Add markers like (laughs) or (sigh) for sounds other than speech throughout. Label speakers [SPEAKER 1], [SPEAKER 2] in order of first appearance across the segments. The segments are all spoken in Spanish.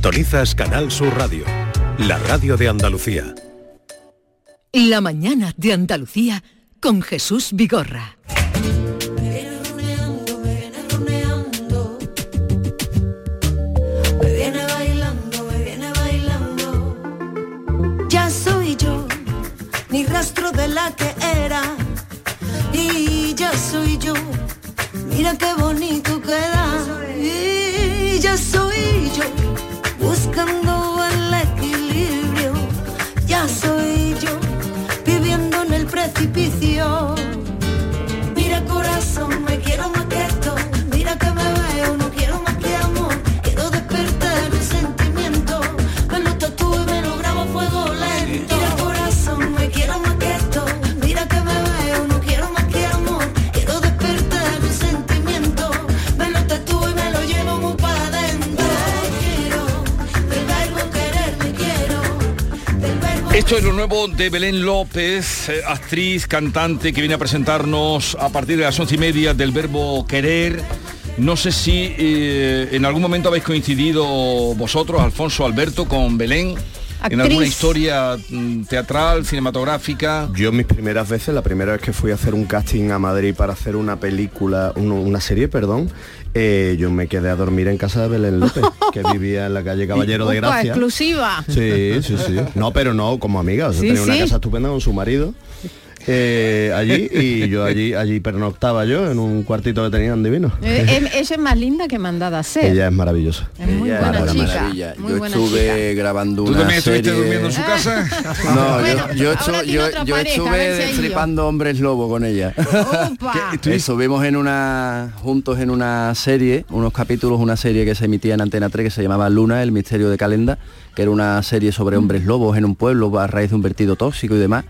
[SPEAKER 1] Tonizas Canal Sur Radio, la radio de Andalucía.
[SPEAKER 2] La mañana de Andalucía con Jesús Vigorra.
[SPEAKER 3] Me viene bailando, me viene bailando. Ya soy yo, ni rastro de la que era. Y ya soy yo, mira qué bonito queda. Y ya soy yo, Esto
[SPEAKER 4] es lo nuevo de Belén López, eh, actriz, cantante, que viene a presentarnos a partir de las once y media del verbo querer. No sé si eh, en algún momento habéis coincidido vosotros, Alfonso, Alberto, con Belén. En alguna historia mm, teatral, cinematográfica.
[SPEAKER 5] Yo mis primeras veces, la primera vez que fui a hacer un casting a Madrid para hacer una película, un- una serie, perdón, eh, yo me quedé a dormir en casa de Belén López, (laughs) que vivía en la calle Caballero de Gracia.
[SPEAKER 6] exclusiva.
[SPEAKER 5] Sí, sí, sí. No, pero no como amiga. o sea,
[SPEAKER 6] Sí,
[SPEAKER 5] tenía una
[SPEAKER 6] sí.
[SPEAKER 5] casa estupenda con su marido. Eh, allí y yo (laughs) allí allí pernoctaba yo en un cuartito que tenían divino.
[SPEAKER 6] Eh, (laughs) em- ella es más linda que mandada a ser.
[SPEAKER 5] Ella es maravillosa.
[SPEAKER 6] Es muy
[SPEAKER 7] Ella
[SPEAKER 6] buena
[SPEAKER 7] una
[SPEAKER 6] chica.
[SPEAKER 7] maravilla.
[SPEAKER 6] Muy
[SPEAKER 7] yo
[SPEAKER 6] buena
[SPEAKER 7] estuve grabando
[SPEAKER 4] ¿Tú
[SPEAKER 7] una
[SPEAKER 4] también estuviste
[SPEAKER 7] serie-
[SPEAKER 4] durmiendo en su casa? (laughs)
[SPEAKER 7] No,
[SPEAKER 6] Bueno,
[SPEAKER 7] yo, yo, estu- yo- yo
[SPEAKER 6] pareja,
[SPEAKER 7] estuve destripando hombres lobo con ella.
[SPEAKER 6] Opa.
[SPEAKER 7] Estuvimos en una juntos en una serie, unos capítulos, una serie que se emitía en Antena 3 que se llamaba Luna, el misterio de Calenda, que era una serie sobre hombres lobos en un pueblo a raíz de un vertido tóxico y demás.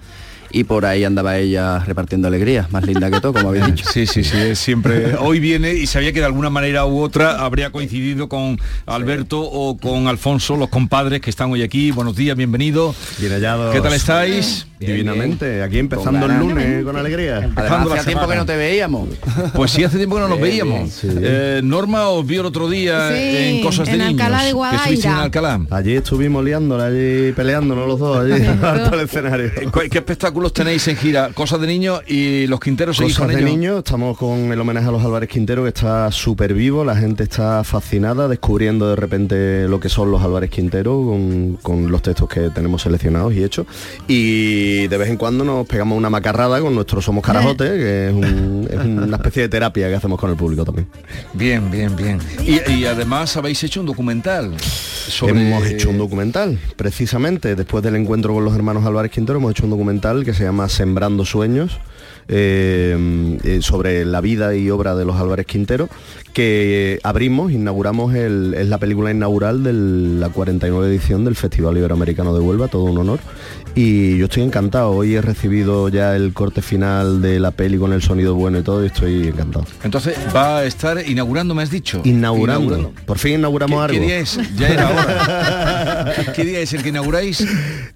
[SPEAKER 7] Y por ahí andaba ella repartiendo alegrías, más linda que todo, como habéis dicho.
[SPEAKER 4] Sí, sí, sí, es siempre. (laughs) Hoy viene y sabía que de alguna manera u otra habría coincidido con Alberto o con Alfonso, los compadres que están hoy aquí. Buenos días, bienvenidos.
[SPEAKER 5] Bien hallados.
[SPEAKER 4] ¿Qué tal estáis?
[SPEAKER 5] Divinamente. Aquí empezando el lunes con alegría.
[SPEAKER 7] Además, hacía tiempo que no te veíamos.
[SPEAKER 4] Pues sí, hace tiempo que no nos
[SPEAKER 7] Bien,
[SPEAKER 4] veíamos.
[SPEAKER 5] bien, sí.
[SPEAKER 4] Eh, Norma os vio el otro día
[SPEAKER 6] Sí,
[SPEAKER 4] en Cosas de
[SPEAKER 6] en
[SPEAKER 4] Niños.
[SPEAKER 6] Alcalá de
[SPEAKER 4] que en. Alcalá.
[SPEAKER 5] Allí estuvimos liándola, allí peleándonos los dos, allí alto el escenario.
[SPEAKER 4] Eh, ¿cu- ¿Qué espectáculos tenéis en gira? Cosas de niños y los Quinteros seguís
[SPEAKER 5] Cosas
[SPEAKER 4] con
[SPEAKER 5] de
[SPEAKER 4] ellos?
[SPEAKER 5] niños, estamos con el homenaje a los Álvarez Quintero que está súper vivo, la gente está fascinada descubriendo de repente lo que son los Álvarez Quintero con, con los textos que tenemos seleccionados y hechos y de vez en cuando nos pegamos una macarrada con nuestro Somos Carajote, (laughs) que es, un- es una especie de terapia que hacemos con el público también.
[SPEAKER 4] Bien, bien, bien. Y, y además habéis hecho un documental sobre...
[SPEAKER 5] Hemos hecho un documental, precisamente después del encuentro con los hermanos Álvarez Quintero, hemos hecho un documental que se llama Sembrando Sueños, eh, eh, sobre la vida y obra de los Álvarez Quintero, que abrimos, inauguramos, el, es la película inaugural de la 49 edición del Festival Iberoamericano de Huelva, todo un honor. Y yo estoy encantado, hoy he recibido ya el corte final de la peli con el sonido bueno y todo, y estoy encantado.
[SPEAKER 4] Entonces va a estar inaugurando, me has dicho.
[SPEAKER 5] Inaugurando. Por fin inauguramos
[SPEAKER 4] ¿Qué,
[SPEAKER 5] algo.
[SPEAKER 4] qué día es? Ya era hora. (laughs) ¿Qué día es el que inauguráis?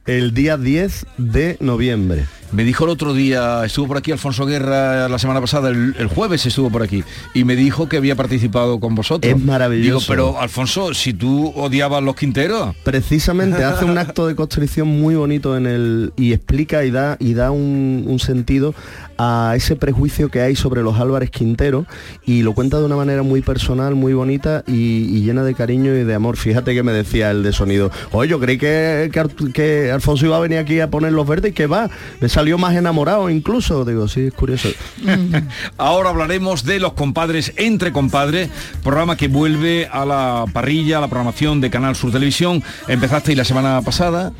[SPEAKER 5] El día 10 de noviembre.
[SPEAKER 4] Me dijo el otro día, estuvo por aquí Alfonso Guerra la semana pasada, el, el jueves estuvo por aquí, y me dijo que había participado con vosotros.
[SPEAKER 5] Es maravilloso.
[SPEAKER 4] Digo, pero Alfonso, si tú odiabas los Quinteros.
[SPEAKER 5] Precisamente hace un acto de constricción muy bonito en el y explica y da y da un, un sentido a ese prejuicio que hay sobre los Álvarez Quintero y lo cuenta de una manera muy personal, muy bonita y, y llena de cariño y de amor. Fíjate que me decía el de sonido, oye, yo creí que, que, Alfonso iba a venir aquí a poner los verdes y que va, me salió más enamorado incluso. Digo, sí, es curioso. (laughs)
[SPEAKER 4] Ahora hablaremos de los compadres entre compadres, programa que vuelve a la parrilla, a la programación de Canal Sur Televisión. Empezasteis la semana pasada.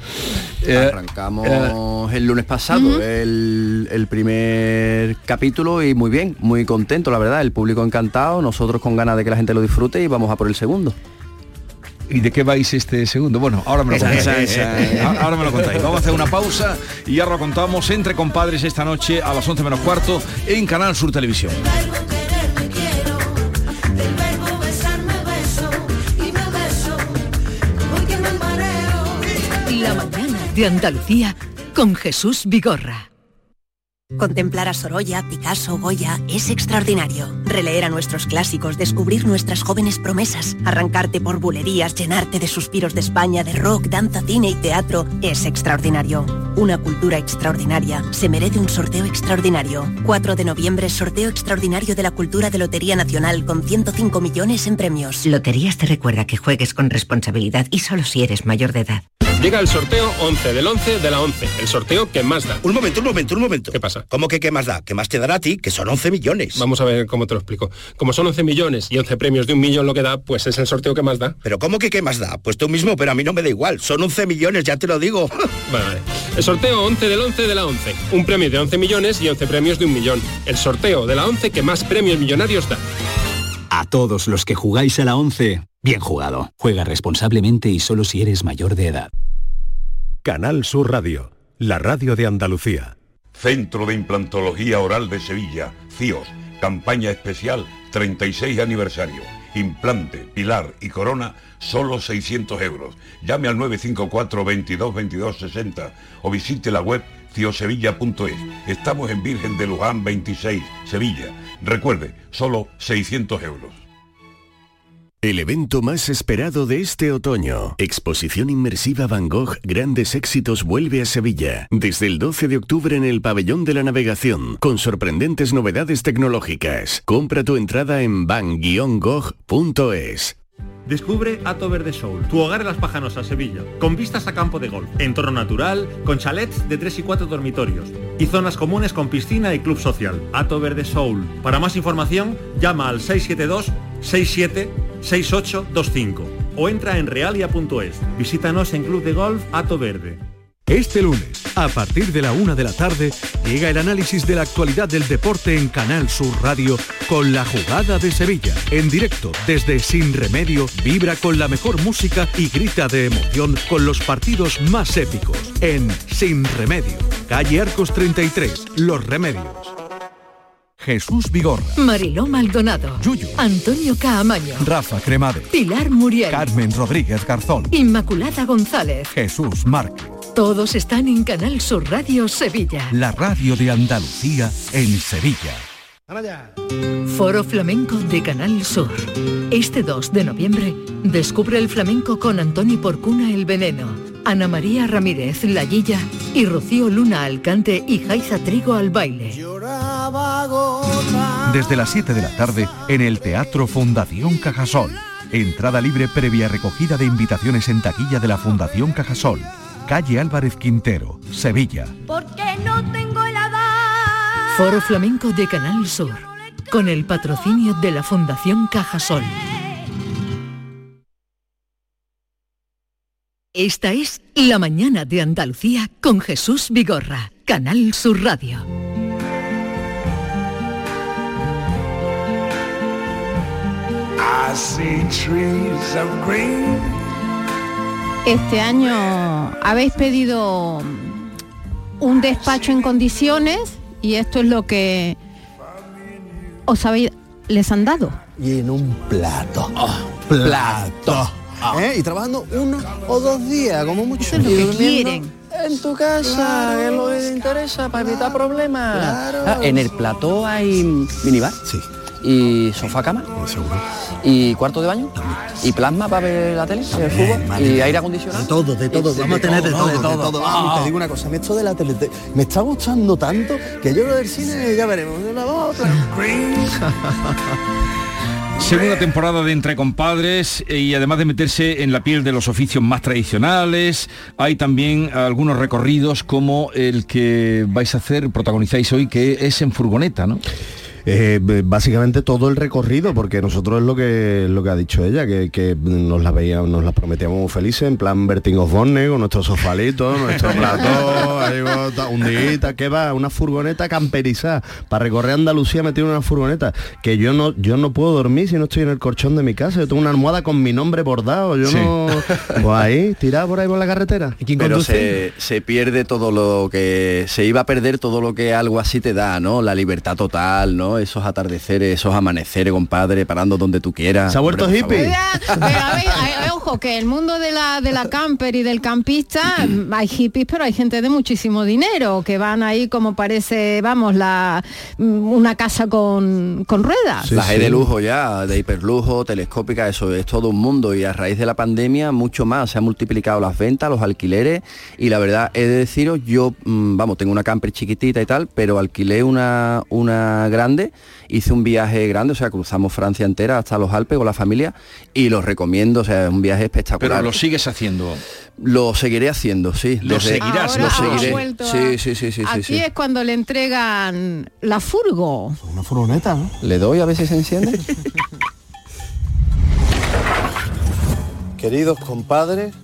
[SPEAKER 4] Eh,
[SPEAKER 7] Arrancamos
[SPEAKER 4] eh,
[SPEAKER 7] el lunes pasado el, el primer capítulo y muy bien, muy contento, la verdad. El público encantado, nosotros con ganas de que la gente lo disfrute y vamos a por el segundo.
[SPEAKER 4] ¿Y de qué vais este segundo? Bueno, ahora me lo contáis.
[SPEAKER 7] esa, esa.
[SPEAKER 4] Ahora- Ahora me lo contáis. Vamos a hacer una pausa y ya lo contamos entre compadres esta noche a las 11 menos cuarto en Canal Sur Televisión.
[SPEAKER 2] La mañana de Andalucía con Jesús Vigorra.
[SPEAKER 8] Contemplar a Sorolla, Picasso, Goya es extraordinario. Releer a nuestros clásicos, descubrir nuestras jóvenes promesas, arrancarte por bulerías, llenarte de suspiros de España, de rock, danza, cine y teatro es extraordinario. Una cultura extraordinaria se merece un sorteo extraordinario. 4 de noviembre, sorteo extraordinario de la cultura de Lotería Nacional con 105 millones en premios.
[SPEAKER 9] Loterías te recuerda que juegues con responsabilidad y solo si eres mayor de edad.
[SPEAKER 10] Llega el sorteo 11 del 11 de la 11, el sorteo que más da.
[SPEAKER 11] Un momento, un momento, un momento.
[SPEAKER 10] ¿Qué pasa?
[SPEAKER 11] ¿Cómo que qué más da? ¿Qué más te dará a ti? Que son 11 millones.
[SPEAKER 10] Vamos a ver cómo te lo explico. Como son 11 millones y 11 premios de un millón lo que da, pues es el sorteo que más da.
[SPEAKER 11] ¿Pero cómo que qué más da? Pues tú mismo, pero a mí no me da igual. Son 11 millones, ya te lo digo. (laughs)
[SPEAKER 10] vale, vale. El sorteo 11 del 11 de la 11. Un premio de 11 millones y 11 premios de un millón. El sorteo de la 11 que más premios millonarios da.
[SPEAKER 12] A todos los que jugáis a la 11, bien jugado. Juega responsablemente y solo si eres mayor de edad.
[SPEAKER 1] Canal Sur Radio, la radio de Andalucía.
[SPEAKER 13] Centro de Implantología Oral de Sevilla, CIOS, campaña especial 36 aniversario. Implante, pilar y corona, solo 600 euros. Llame al 954 22 22 60 o visite la web ciosevilla.es. Estamos en Virgen de Luján 26, Sevilla. Recuerde, solo 600 euros.
[SPEAKER 14] El evento más esperado de este otoño, Exposición Inmersiva Van Gogh Grandes Éxitos vuelve a Sevilla, desde el 12 de octubre en el Pabellón de la Navegación, con sorprendentes novedades tecnológicas. Compra tu entrada en van-gogh.es.
[SPEAKER 15] Descubre Ato Verde Soul, tu hogar en Las Pajanosas, Sevilla, con vistas a campo de golf, entorno natural, con chalets de 3 y 4 dormitorios y zonas comunes con piscina y club social. Ato Verde Soul. Para más información, llama al 672 67 6825 o entra en realia.es. Visítanos en Club de Golf Ato Verde.
[SPEAKER 1] Este lunes, a partir de la una de la tarde, llega el análisis de la actualidad del deporte en Canal Sur Radio con la jugada de Sevilla. En directo desde Sin Remedio, vibra con la mejor música y grita de emoción con los partidos más épicos. En Sin Remedio, calle Arcos 33, Los Remedios. Jesús Vigorra,
[SPEAKER 2] Mariló Maldonado,
[SPEAKER 1] Yuyu,
[SPEAKER 2] Antonio Caamaño,
[SPEAKER 1] Rafa Cremade,
[SPEAKER 2] Pilar Muriel,
[SPEAKER 1] Carmen Rodríguez Garzón,
[SPEAKER 2] Inmaculada González.
[SPEAKER 1] Jesús Márquez.
[SPEAKER 2] Todos están en Canal Sur Radio Sevilla.
[SPEAKER 1] La radio de Andalucía en Sevilla.
[SPEAKER 2] Foro Flamenco de Canal Sur. Este 2 de noviembre, descubre el flamenco con Antoni Porcuna El Veneno, Ana María Ramírez La Guilla y Rocío Luna Alcante y Jaiza Trigo al baile.
[SPEAKER 1] Desde las 7 de la tarde en el Teatro Fundación Cajasol. Entrada libre previa recogida de invitaciones en taquilla de la Fundación Cajasol. Calle Álvarez Quintero, Sevilla.
[SPEAKER 16] Porque no tengo el
[SPEAKER 2] Foro Flamenco de Canal Sur. Con el patrocinio de la Fundación Cajasol. Esta es La Mañana de Andalucía con Jesús Vigorra. Canal Sur Radio.
[SPEAKER 6] Este año habéis pedido un despacho en condiciones y esto es lo que os habéis, les han dado.
[SPEAKER 17] Y en un plato. plato. ¿Eh? Y trabajando uno o dos días, como mucho.
[SPEAKER 6] Es lo que quieren.
[SPEAKER 7] En tu casa, que es lo que te interesa, para evitar problemas.
[SPEAKER 17] Claro.
[SPEAKER 7] Ah, en el plató hay minibar.
[SPEAKER 17] Sí.
[SPEAKER 7] Y sofá cama.
[SPEAKER 17] Seguro.
[SPEAKER 7] Y cuarto de baño. Y plasma para ver la tele, el fútbol. Y aire acondicionado.
[SPEAKER 17] De todo, de todo. Vamos a
[SPEAKER 7] de
[SPEAKER 17] tener de
[SPEAKER 7] todo,
[SPEAKER 17] todo,
[SPEAKER 7] de
[SPEAKER 17] de
[SPEAKER 7] todo.
[SPEAKER 17] todo.
[SPEAKER 7] Ah.
[SPEAKER 17] Y te digo una cosa, esto de la tele te- me está gustando tanto que yo lo del cine ya veremos. Una voz, otra. (laughs)
[SPEAKER 4] Segunda temporada de Entre Compadres eh, y además de meterse en la piel de los oficios más tradicionales, hay también algunos recorridos como el que vais a hacer, protagonizáis hoy, que es en furgoneta, ¿no?
[SPEAKER 5] Eh, básicamente todo el recorrido, porque nosotros es lo que lo que ha dicho ella, que, que nos la veíamos, nos la prometíamos muy felices, en plan Bertín Osborne, con nuestro sofalito, (laughs) nuestro plató, ahí con ta- un día, que va, una furgoneta camperizada, para recorrer Andalucía metido en una furgoneta, que yo no, yo no puedo dormir si no estoy en el colchón de mi casa, yo tengo una almohada con mi nombre bordado, yo
[SPEAKER 4] Sí.
[SPEAKER 5] no. Pues ahí, tirada por ahí por la carretera.
[SPEAKER 7] Pero se, se pierde todo lo que se iba a perder todo lo que algo así te da, ¿no? La libertad total, ¿no? ¿No? Esos atardeceres, esos amaneceres, compadre, parando donde tú quieras.
[SPEAKER 5] ¿Se ha vuelto
[SPEAKER 7] Hombre,
[SPEAKER 5] hippie?
[SPEAKER 7] favor.
[SPEAKER 6] Pero, a ver, a- a- ojo, que el mundo de la, de la camper y del campista, mm, hay hippies, pero hay gente de muchísimo dinero, que van ahí como parece, vamos, la mm, una casa con, con ruedas.
[SPEAKER 7] Las hay de lujo ya, de hiperlujo, telescópica, eso es todo un mundo y a raíz de la pandemia mucho más, se han multiplicado las ventas, los alquileres y la verdad he de deciros, yo, mm, vamos, tengo una camper chiquitita y tal, pero alquilé una, una grande, hice un viaje grande, o sea, cruzamos Francia entera hasta los Alpes con la familia y lo recomiendo, o sea, es un viaje espectacular.
[SPEAKER 4] Pero lo sigues haciendo.
[SPEAKER 7] Lo seguiré haciendo, sí.
[SPEAKER 4] Lo
[SPEAKER 7] desde-
[SPEAKER 4] seguirás,
[SPEAKER 7] lo
[SPEAKER 6] Ahora
[SPEAKER 7] seguiré. Sí, sí, sí, sí,
[SPEAKER 6] Aquí
[SPEAKER 7] sí.
[SPEAKER 6] es cuando le entregan la furgo.
[SPEAKER 17] Una furgoneta, ¿no?
[SPEAKER 7] Le doy a ver si se enciende. (laughs)
[SPEAKER 17] Queridos compadres,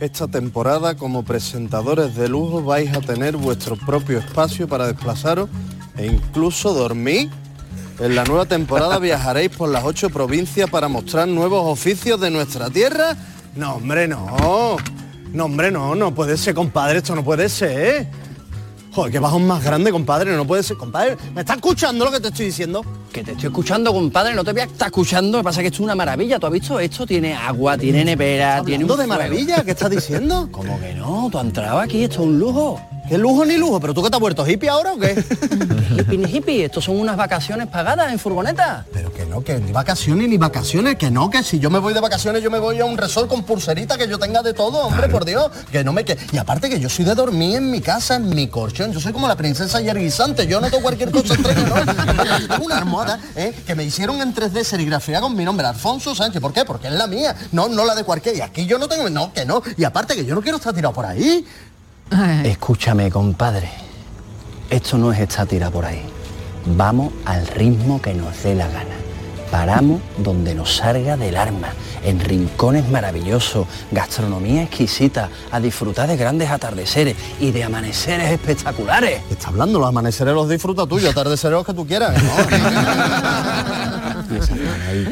[SPEAKER 17] esta temporada como presentadores de lujo vais a tener vuestro propio espacio para desplazaros e incluso dormir. En la nueva temporada viajaréis por las ocho provincias para mostrar nuevos oficios de nuestra tierra. No, hombre, no. No, hombre, no, no puede ser, compadre, esto no puede ser. Joder, qué bajón más grande, compadre, no puede ser. Compadre, ¿me está escuchando lo que te estoy diciendo?
[SPEAKER 7] Que te estoy escuchando, compadre, no te voy a estar escuchando, lo que pasa es que esto es una maravilla, ¿tú has visto? Esto tiene agua, tiene nevera, tiene un
[SPEAKER 17] de
[SPEAKER 7] fuego.
[SPEAKER 17] maravilla, ¿qué estás diciendo? (laughs)
[SPEAKER 7] ¿Cómo que no? Tú has entrado aquí, esto es un lujo.
[SPEAKER 17] ¿Qué lujo ni lujo? ¿Pero tú que te has vuelto hippie ahora o qué? (laughs)
[SPEAKER 7] hippie ni hippie, estos son unas vacaciones pagadas en furgoneta.
[SPEAKER 17] Pero que no, que ni vacaciones ni vacaciones, que no, que si yo me voy de vacaciones yo me voy a un resort con pulserita que yo tenga de todo, hombre, por Dios, que no me que y aparte que yo soy de dormir en mi casa, en mi colchón, yo soy como la princesa yerguisante, yo noto cualquier cosa extraña, ¿no? Tengo (laughs) una almohada, ¿eh? que me hicieron en 3D serigrafía con mi nombre, Alfonso Sánchez, ¿por qué? Porque es la mía, no, no la de cualquier, y aquí yo no tengo, no, que no, y aparte que yo no quiero estar tirado por ahí.
[SPEAKER 7] Escúchame, compadre. Esto no es esta tira por ahí. Vamos al ritmo que nos dé la gana. Paramos donde nos salga del arma, en rincones maravillosos, gastronomía exquisita, a disfrutar de grandes atardeceres y de amaneceres espectaculares.
[SPEAKER 17] Está hablando, los amaneceres los disfruta tuyo, atardeceres los que tú quieras. (laughs)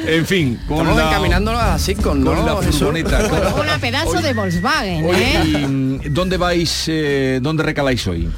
[SPEAKER 4] En fin, con
[SPEAKER 7] Estamos
[SPEAKER 4] la,
[SPEAKER 7] encaminándonos a sitcom, ¿no?
[SPEAKER 4] con la furgoneta. con-
[SPEAKER 6] Una pedazo de Volkswagen,
[SPEAKER 4] Oye,
[SPEAKER 6] ¿eh?
[SPEAKER 4] ¿y dónde vais, eh, dónde recaláis hoy?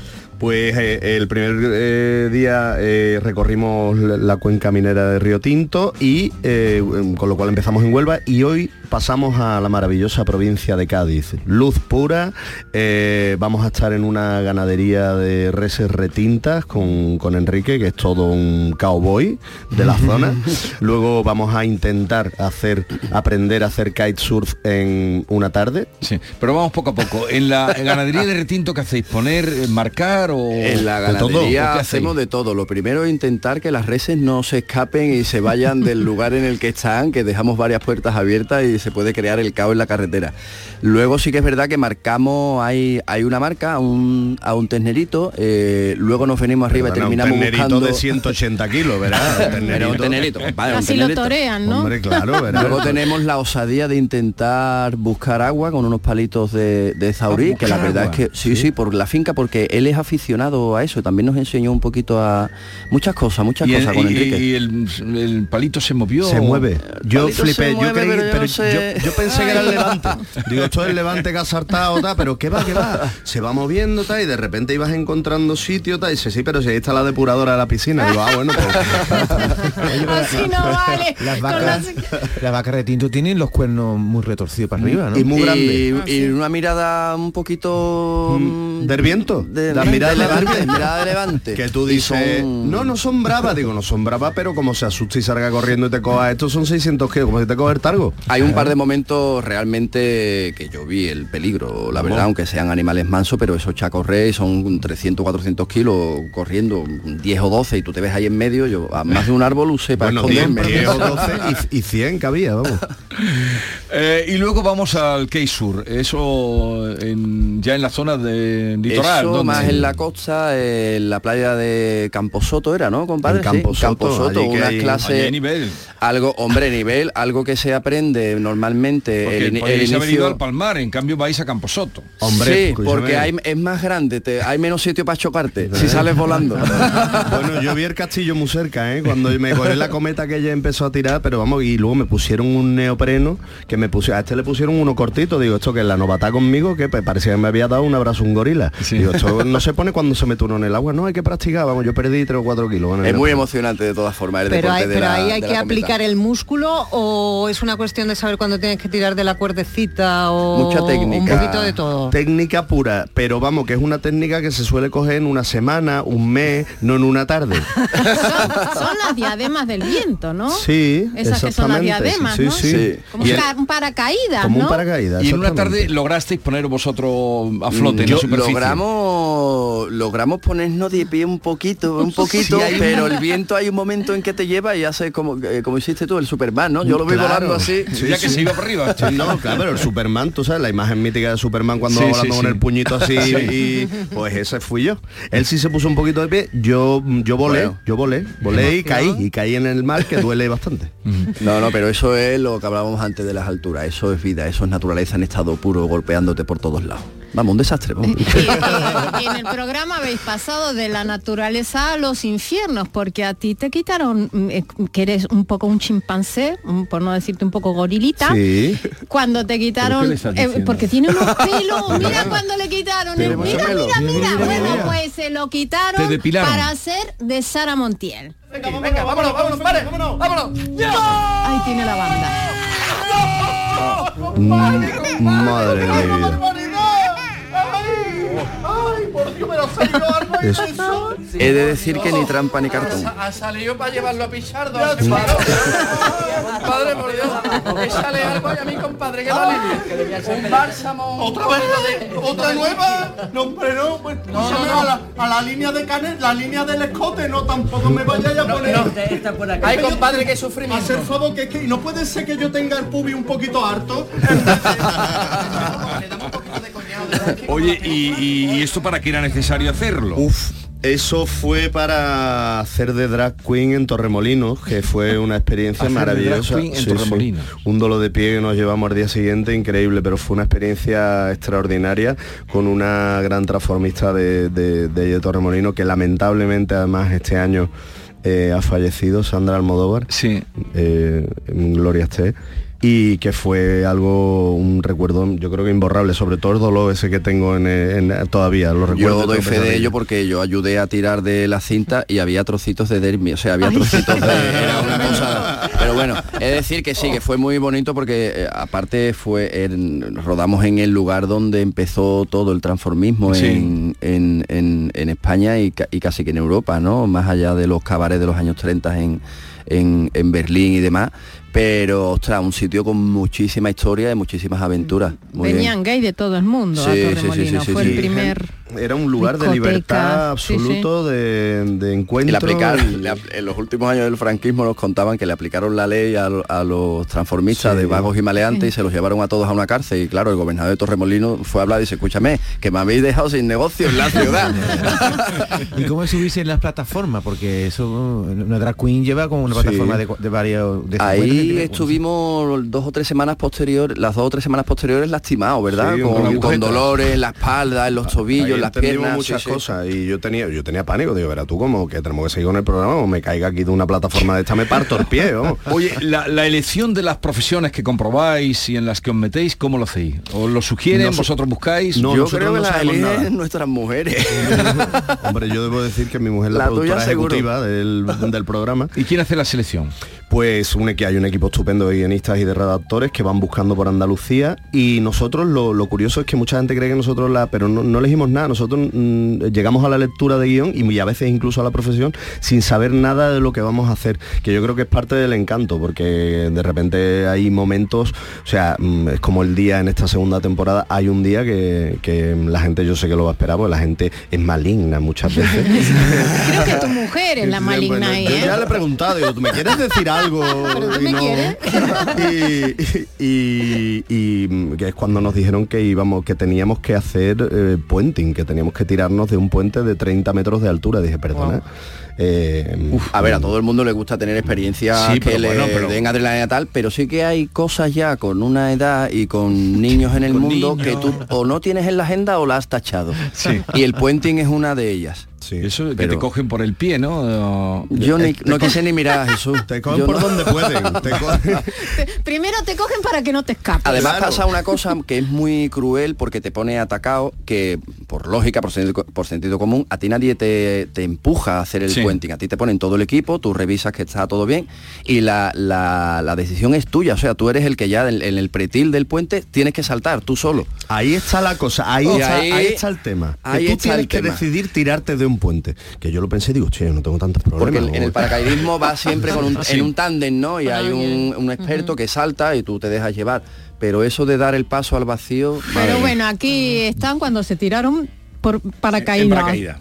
[SPEAKER 5] Pues eh, el primer eh, día eh, recorrimos la, la cuenca minera de Río Tinto y con lo cual empezamos en Huelva y hoy pasamos a la maravillosa provincia de Cádiz. Luz pura, eh, vamos a estar en una ganadería de reses retintas con, con Enrique, que es todo un cowboy de la zona. (laughs) Luego vamos a intentar hacer, aprender a hacer kitesurf en una tarde.
[SPEAKER 4] Sí, pero vamos poco a poco. En la (laughs) ganadería de retinto que hacéis, poner, eh, marcar o
[SPEAKER 7] En la
[SPEAKER 4] qué
[SPEAKER 7] ganadería hacemos de todo. Lo primero es intentar que las reses no se escapen y se vayan del (laughs) lugar en el que están, que dejamos varias puertas abiertas y se puede crear el caos en la carretera. Luego sí que es verdad que marcamos, hay, hay una marca, a un, a un ternerito, eh, luego nos venimos arriba y terminamos
[SPEAKER 5] un ternerito
[SPEAKER 7] buscando...
[SPEAKER 5] de 180 kilos, ¿verdad? (laughs) Un
[SPEAKER 7] Pero un ternerito, compadre, un
[SPEAKER 6] Así lo torean, ¿no?
[SPEAKER 5] Hombre, claro, ¿verdad?
[SPEAKER 7] Luego tenemos la osadía de intentar buscar agua con unos palitos de, de zaurí, que la verdad
[SPEAKER 4] agua.
[SPEAKER 7] es que sí, sí, por la finca, porque él es aficionado a eso, también nos enseñó un poquito a muchas cosas, muchas
[SPEAKER 4] Y, el,
[SPEAKER 7] cosas con
[SPEAKER 4] y-
[SPEAKER 7] Enrique.
[SPEAKER 4] y el, el palito se movió.
[SPEAKER 5] Se mueve. Yo flipé, yo, creí-
[SPEAKER 7] pero yo
[SPEAKER 5] pero
[SPEAKER 7] no sé.
[SPEAKER 5] Yo- yo pensé que era el levante. Digo, esto es el levante que ha saltado, tal, pero ¿qué va, qué va? Se va moviendo, tal, y de repente ibas encontrando sitio, tal, y dice, sí, pero si ahí está la depuradora de la piscina. Digo, ah, bueno, pues... (laughs)
[SPEAKER 6] Así no vale.
[SPEAKER 18] Las vacas,
[SPEAKER 6] las-
[SPEAKER 18] las vacas de tinto tienen los cuernos muy retorcidos para arriba, ¿no?
[SPEAKER 5] y muy grande.
[SPEAKER 7] Y, y una mirada un poquito
[SPEAKER 5] Mm, ¿Del viento?
[SPEAKER 7] de,
[SPEAKER 5] La
[SPEAKER 7] de
[SPEAKER 5] mirada
[SPEAKER 7] levante, de levante.
[SPEAKER 5] Que tú dices,
[SPEAKER 7] son-
[SPEAKER 5] no, no son bravas, digo, no son bravas, pero como se asusta y salga corriendo y te coja, estos son 600 kilos, como si te coge el targo.
[SPEAKER 7] Hay un par de momentos realmente que yo vi el peligro, la verdad, aunque sean animales mansos, pero esos chacorrey son 300, 400 kilos corriendo 10 o 12 y tú te ves ahí en medio, yo a más de un árbol usé para
[SPEAKER 5] Bueno, 10,
[SPEAKER 7] esconderme.
[SPEAKER 5] 10 o (laughs) 12 y, y 100 que había, vamos. (laughs)
[SPEAKER 4] Eh, y luego vamos al Key Sur, eso en- ya en la zona de litoral.
[SPEAKER 7] Eso más en la costa, en la playa de Camposoto era, ¿no, compadre?
[SPEAKER 5] En Camposoto,
[SPEAKER 7] Sí, Camposoto, unas clases... Algo, hombre, nivel, algo que se aprende normalmente
[SPEAKER 4] Porque
[SPEAKER 7] el, el
[SPEAKER 4] haber ido
[SPEAKER 7] inicio...
[SPEAKER 4] al Palmar, en cambio vais a Camposoto.
[SPEAKER 7] sí, porque hay, es más grande, te- hay menos sitio para chocarte si sales volando. (laughs)
[SPEAKER 5] Bueno, yo vi el castillo muy cerca, ¿eh? Cuando me cogí la cometa que ella empezó a tirar, pero vamos, y luego me pusieron un neopreno, que me puse, a este le pusieron uno cortito, digo, esto que es la novata conmigo, que pues, parecía que me había dado un abrazo un gorila. Digo, esto no se pone cuando se mete uno en el agua, no, hay que practicar, vamos, yo perdí 3 o 4 kilos.
[SPEAKER 7] Es muy emocionante de todas formas el
[SPEAKER 19] Pero
[SPEAKER 7] deporte
[SPEAKER 19] hay,
[SPEAKER 7] de
[SPEAKER 19] pero
[SPEAKER 7] la-
[SPEAKER 19] ahí hay
[SPEAKER 7] de
[SPEAKER 19] que
[SPEAKER 7] la
[SPEAKER 19] el músculo o es una cuestión de saber cuándo tienes que tirar de la cuerdecita o
[SPEAKER 5] Mucha técnica.
[SPEAKER 19] un poquito de todo.
[SPEAKER 5] Técnica pura, pero vamos, que es una técnica que se suele coger en una semana, un mes, no en una tarde. (laughs)
[SPEAKER 6] Son las diademas del viento, ¿no?
[SPEAKER 5] Sí,
[SPEAKER 6] Esas que son las
[SPEAKER 5] exactamente,
[SPEAKER 6] diademas,
[SPEAKER 5] sí,
[SPEAKER 6] ¿no?
[SPEAKER 5] sí, sí.
[SPEAKER 6] Como
[SPEAKER 5] el-
[SPEAKER 6] un paracaídas,
[SPEAKER 5] como un
[SPEAKER 6] ¿no?
[SPEAKER 5] paracaídas.
[SPEAKER 4] Y en una tarde lograsteis poner vosotros a flote en la superficie.
[SPEAKER 7] logramos logramos ponernos de pie un poquito un (laughs) poquito
[SPEAKER 4] un-
[SPEAKER 7] pero (laughs) el viento hay un momento en que te lleva y hace como eh, como hiciste tú el Superman no yo lo vi
[SPEAKER 5] Claro.
[SPEAKER 7] volando así
[SPEAKER 5] Sí, sí. Sí, no, claro, pero el Superman, tú sabes, la imagen mítica de Superman cuando
[SPEAKER 7] Sí,
[SPEAKER 5] va
[SPEAKER 7] sí,
[SPEAKER 5] volando con el puñito así
[SPEAKER 7] Sí.
[SPEAKER 5] y pues ese fui yo. Él sí se puso un poquito de pie, yo yo volé,
[SPEAKER 7] Bueno.
[SPEAKER 5] yo volé, volé y caí, y caí en el mar que duele bastante.
[SPEAKER 7] no no pero eso es lo que hablábamos antes de las alturas eso es vida eso es naturaleza en estado puro golpeándote por todos lados vamos un desastre vamos. (laughs)
[SPEAKER 6] Y en el programa habéis pasado de la naturaleza a los infiernos, porque a ti te quitaron, mm, eh, que eres un poco un chimpancé, un- por no decirte un poco gorilita,
[SPEAKER 5] Sí.
[SPEAKER 6] cuando te quitaron, eh, porque tiene unos (laughs) pelos, mira cuando le quitaron,
[SPEAKER 5] mucho
[SPEAKER 6] mira, mira,
[SPEAKER 5] Mira,
[SPEAKER 6] mira,
[SPEAKER 5] mira,
[SPEAKER 6] bueno, pues se lo quitaron para hacer de Sara Montiel.
[SPEAKER 20] Venga, vámonos, vámonos, pare, vámonos, vámonos.
[SPEAKER 6] Ahí tiene la banda.
[SPEAKER 5] Mm, Madre de mi vida.
[SPEAKER 20] Ay, por Dios, pero salió algo
[SPEAKER 5] Es-
[SPEAKER 20] eso.
[SPEAKER 7] he de decir que ni trampa ni cartón
[SPEAKER 20] Ha salido para llevarlo a Pichardo. Compadre, por Dios. Échale algo y a mi compadre que alivie. Un bálsamo. ¿Otra vez? ¿Otra nueva? No, hombre, no. Pues, no, no, no. A, la, a la línea de canet, la línea del escote, no, tampoco me vayáis a poner.
[SPEAKER 21] Ay, compadre, qué sufrimiento.
[SPEAKER 20] Hacer favor, que, que no puede ser que yo tenga el pubi un poquito harto. (laughs) (laughs)
[SPEAKER 4] Oye, ¿y, y- y esto para qué era necesario hacerlo?
[SPEAKER 5] Uf, eso fue para hacer de drag queen en Torremolinos, que fue una experiencia
[SPEAKER 4] Hacer de
[SPEAKER 5] maravillosa.
[SPEAKER 4] drag queen en Torremolinos.
[SPEAKER 5] Un dolo de pie que nos llevamos al día siguiente, increíble, pero fue una experiencia extraordinaria con una gran transformista de, de, de, de Torremolinos que lamentablemente además este año eh, ha fallecido, Sandra Almodóvar.
[SPEAKER 4] Sí.
[SPEAKER 5] Eh, en Gloria esté. Y que fue algo, un recuerdo, yo creo que imborrable, sobre todo el dolor ese que tengo en, en- todavía, lo recuerdo.
[SPEAKER 7] Yo doy fe de ello porque yo ayudé a tirar de la cinta y había trocitos de dermi, o sea, había trocitos de... Era una (laughs) cosa... Pero bueno, es decir que sí, que fue muy bonito porque eh, aparte fue en- rodamos en el lugar donde empezó todo el transformismo
[SPEAKER 4] Sí.
[SPEAKER 7] en, en- en- en España y, ca- y casi que en Europa, ¿no? Más allá de los cabares de los años 30 en, en, en Berlín y demás. Pero, ostras, un sitio con muchísima historia y muchísimas aventuras. Muy bien.
[SPEAKER 6] Venían gay de todo el mundo
[SPEAKER 7] Sí,
[SPEAKER 6] a
[SPEAKER 7] sí, sí,
[SPEAKER 6] Torremolinos.
[SPEAKER 7] sí,
[SPEAKER 6] Fue
[SPEAKER 7] sí,
[SPEAKER 6] el
[SPEAKER 7] sí.
[SPEAKER 6] primer
[SPEAKER 5] Era un lugar de libertad
[SPEAKER 6] sí, sí.
[SPEAKER 5] absoluto, De, encuentro.
[SPEAKER 7] le aplicaron,
[SPEAKER 5] y-
[SPEAKER 7] le en los últimos años del franquismo nos contaban que le aplicaron la ley a, a los transformistas
[SPEAKER 5] Sí.
[SPEAKER 7] de vagos y maleantes
[SPEAKER 5] Sí.
[SPEAKER 7] y se los llevaron a todos a una cárcel. Y claro, el gobernador de Torremolino fue a hablar y dice, escúchame, que me habéis dejado sin negocio en la ciudad. (laughs)
[SPEAKER 18] ¿Y cómo subirse en las plataformas? Porque eso, una drag queen lleva como una plataforma de, de varios... De 50
[SPEAKER 7] Ahí estuvimos dos o tres semanas posteriores, las dos o tres semanas posteriores lastimados, ¿verdad?
[SPEAKER 5] Sí,
[SPEAKER 7] con, dolores en la espalda, en los tobillos,
[SPEAKER 5] Ahí
[SPEAKER 7] en las piernas.
[SPEAKER 5] muchas
[SPEAKER 7] sí,
[SPEAKER 5] cosas y yo tenía yo tenía pánico digo verá tú como que tenemos que seguir con el programa o me caiga aquí de una plataforma de esta me parto el pie vamos (laughs)
[SPEAKER 4] Oye, la, la elección de las profesiones que comprobáis y en las que os metéis, ¿cómo lo hacéis? ¿Os lo sugieren? ¿Vosotros buscáis?
[SPEAKER 5] No,
[SPEAKER 7] Yo creo que
[SPEAKER 5] no
[SPEAKER 7] las eligen nuestras mujeres. (laughs)
[SPEAKER 5] hombre yo debo decir que mi mujer es la,
[SPEAKER 7] La
[SPEAKER 5] productora ejecutiva del, del programa
[SPEAKER 4] ¿Y quién hace la selección?
[SPEAKER 5] Pues un, que hay un equipo estupendo de guionistas y de redactores que van buscando por Andalucía y nosotros lo, lo curioso es que mucha gente cree que nosotros la, pero no, no elegimos nada, nosotros mm, llegamos a la lectura de guion y, a veces incluso a la profesión sin saber nada de lo que vamos a hacer, que yo creo que es parte del encanto, porque de repente hay momentos, o sea, mm, es como el día en esta segunda temporada, hay un día que, que la gente yo sé que lo va a esperar, porque la gente es maligna muchas veces. (laughs)
[SPEAKER 6] Creo que tu mujer es la (laughs) maligna
[SPEAKER 5] Bueno,
[SPEAKER 6] ahí,
[SPEAKER 5] yo
[SPEAKER 6] ¿eh?
[SPEAKER 5] ya le he preguntado, digo, ¿tú me quieres decir algo? Algo (laughs)
[SPEAKER 6] Pero tú (laughs)
[SPEAKER 5] y
[SPEAKER 6] me
[SPEAKER 5] no-
[SPEAKER 6] quieres.
[SPEAKER 5] y, y- y, que es cuando nos dijeron que íbamos que teníamos que hacer eh, puenting que teníamos que tirarnos de un puente de 30 metros de altura dije perdona eh,
[SPEAKER 7] A ver, a todo el mundo le gusta tener experiencias
[SPEAKER 5] Sí,
[SPEAKER 7] que
[SPEAKER 5] pero
[SPEAKER 7] le
[SPEAKER 5] bueno, pero-
[SPEAKER 7] den adrenalina tal, pero sí que hay cosas ya con una edad y con (laughs) niños en el mundo
[SPEAKER 4] niños.
[SPEAKER 7] que tú o no tienes en la agenda o la has tachado.
[SPEAKER 4] Sí.
[SPEAKER 7] Y el puenting es una de ellas.
[SPEAKER 4] Eso que
[SPEAKER 7] Pero-
[SPEAKER 4] te cogen por el pie, ¿no?
[SPEAKER 7] Yo ni- no quise ni mirar a Jesús. (laughs)
[SPEAKER 5] Te cogen
[SPEAKER 7] Yo
[SPEAKER 5] por
[SPEAKER 7] no-
[SPEAKER 5] donde pueden. (laughs) Te cogen- (laughs)
[SPEAKER 6] Primero te cogen para que no te escapes.
[SPEAKER 7] Además pasa una cosa que es muy cruel porque te pone atacado, que por lógica, por sentido, por sentido común, a ti nadie te, te empuja a hacer el
[SPEAKER 4] Sí.
[SPEAKER 7] puenting. A ti te ponen todo el equipo, tú revisas que está todo bien y la, la- la decisión es tuya. O sea, tú eres el que ya en, en el pretil del puente tienes que saltar, tú solo.
[SPEAKER 5] Ahí está la cosa, ahí,
[SPEAKER 7] Y
[SPEAKER 5] está,
[SPEAKER 7] ahí-
[SPEAKER 5] ahí está el tema. Que
[SPEAKER 7] ahí
[SPEAKER 5] tú
[SPEAKER 7] está
[SPEAKER 5] tienes
[SPEAKER 7] el
[SPEAKER 5] que decidir tirarte de un puente. Que yo lo pensé y digo, che, no tengo tantos problemas.
[SPEAKER 7] Porque en, en el paracaidismo va (laughs) siempre con un,
[SPEAKER 5] Sí.
[SPEAKER 7] en un tándem, ¿no? Y hay un, un experto que salta y tú te dejas llevar. Pero eso de dar el paso al vacío...
[SPEAKER 6] Pero bueno, aquí están cuando se tiraron por paracaídas.
[SPEAKER 4] En paracaídas.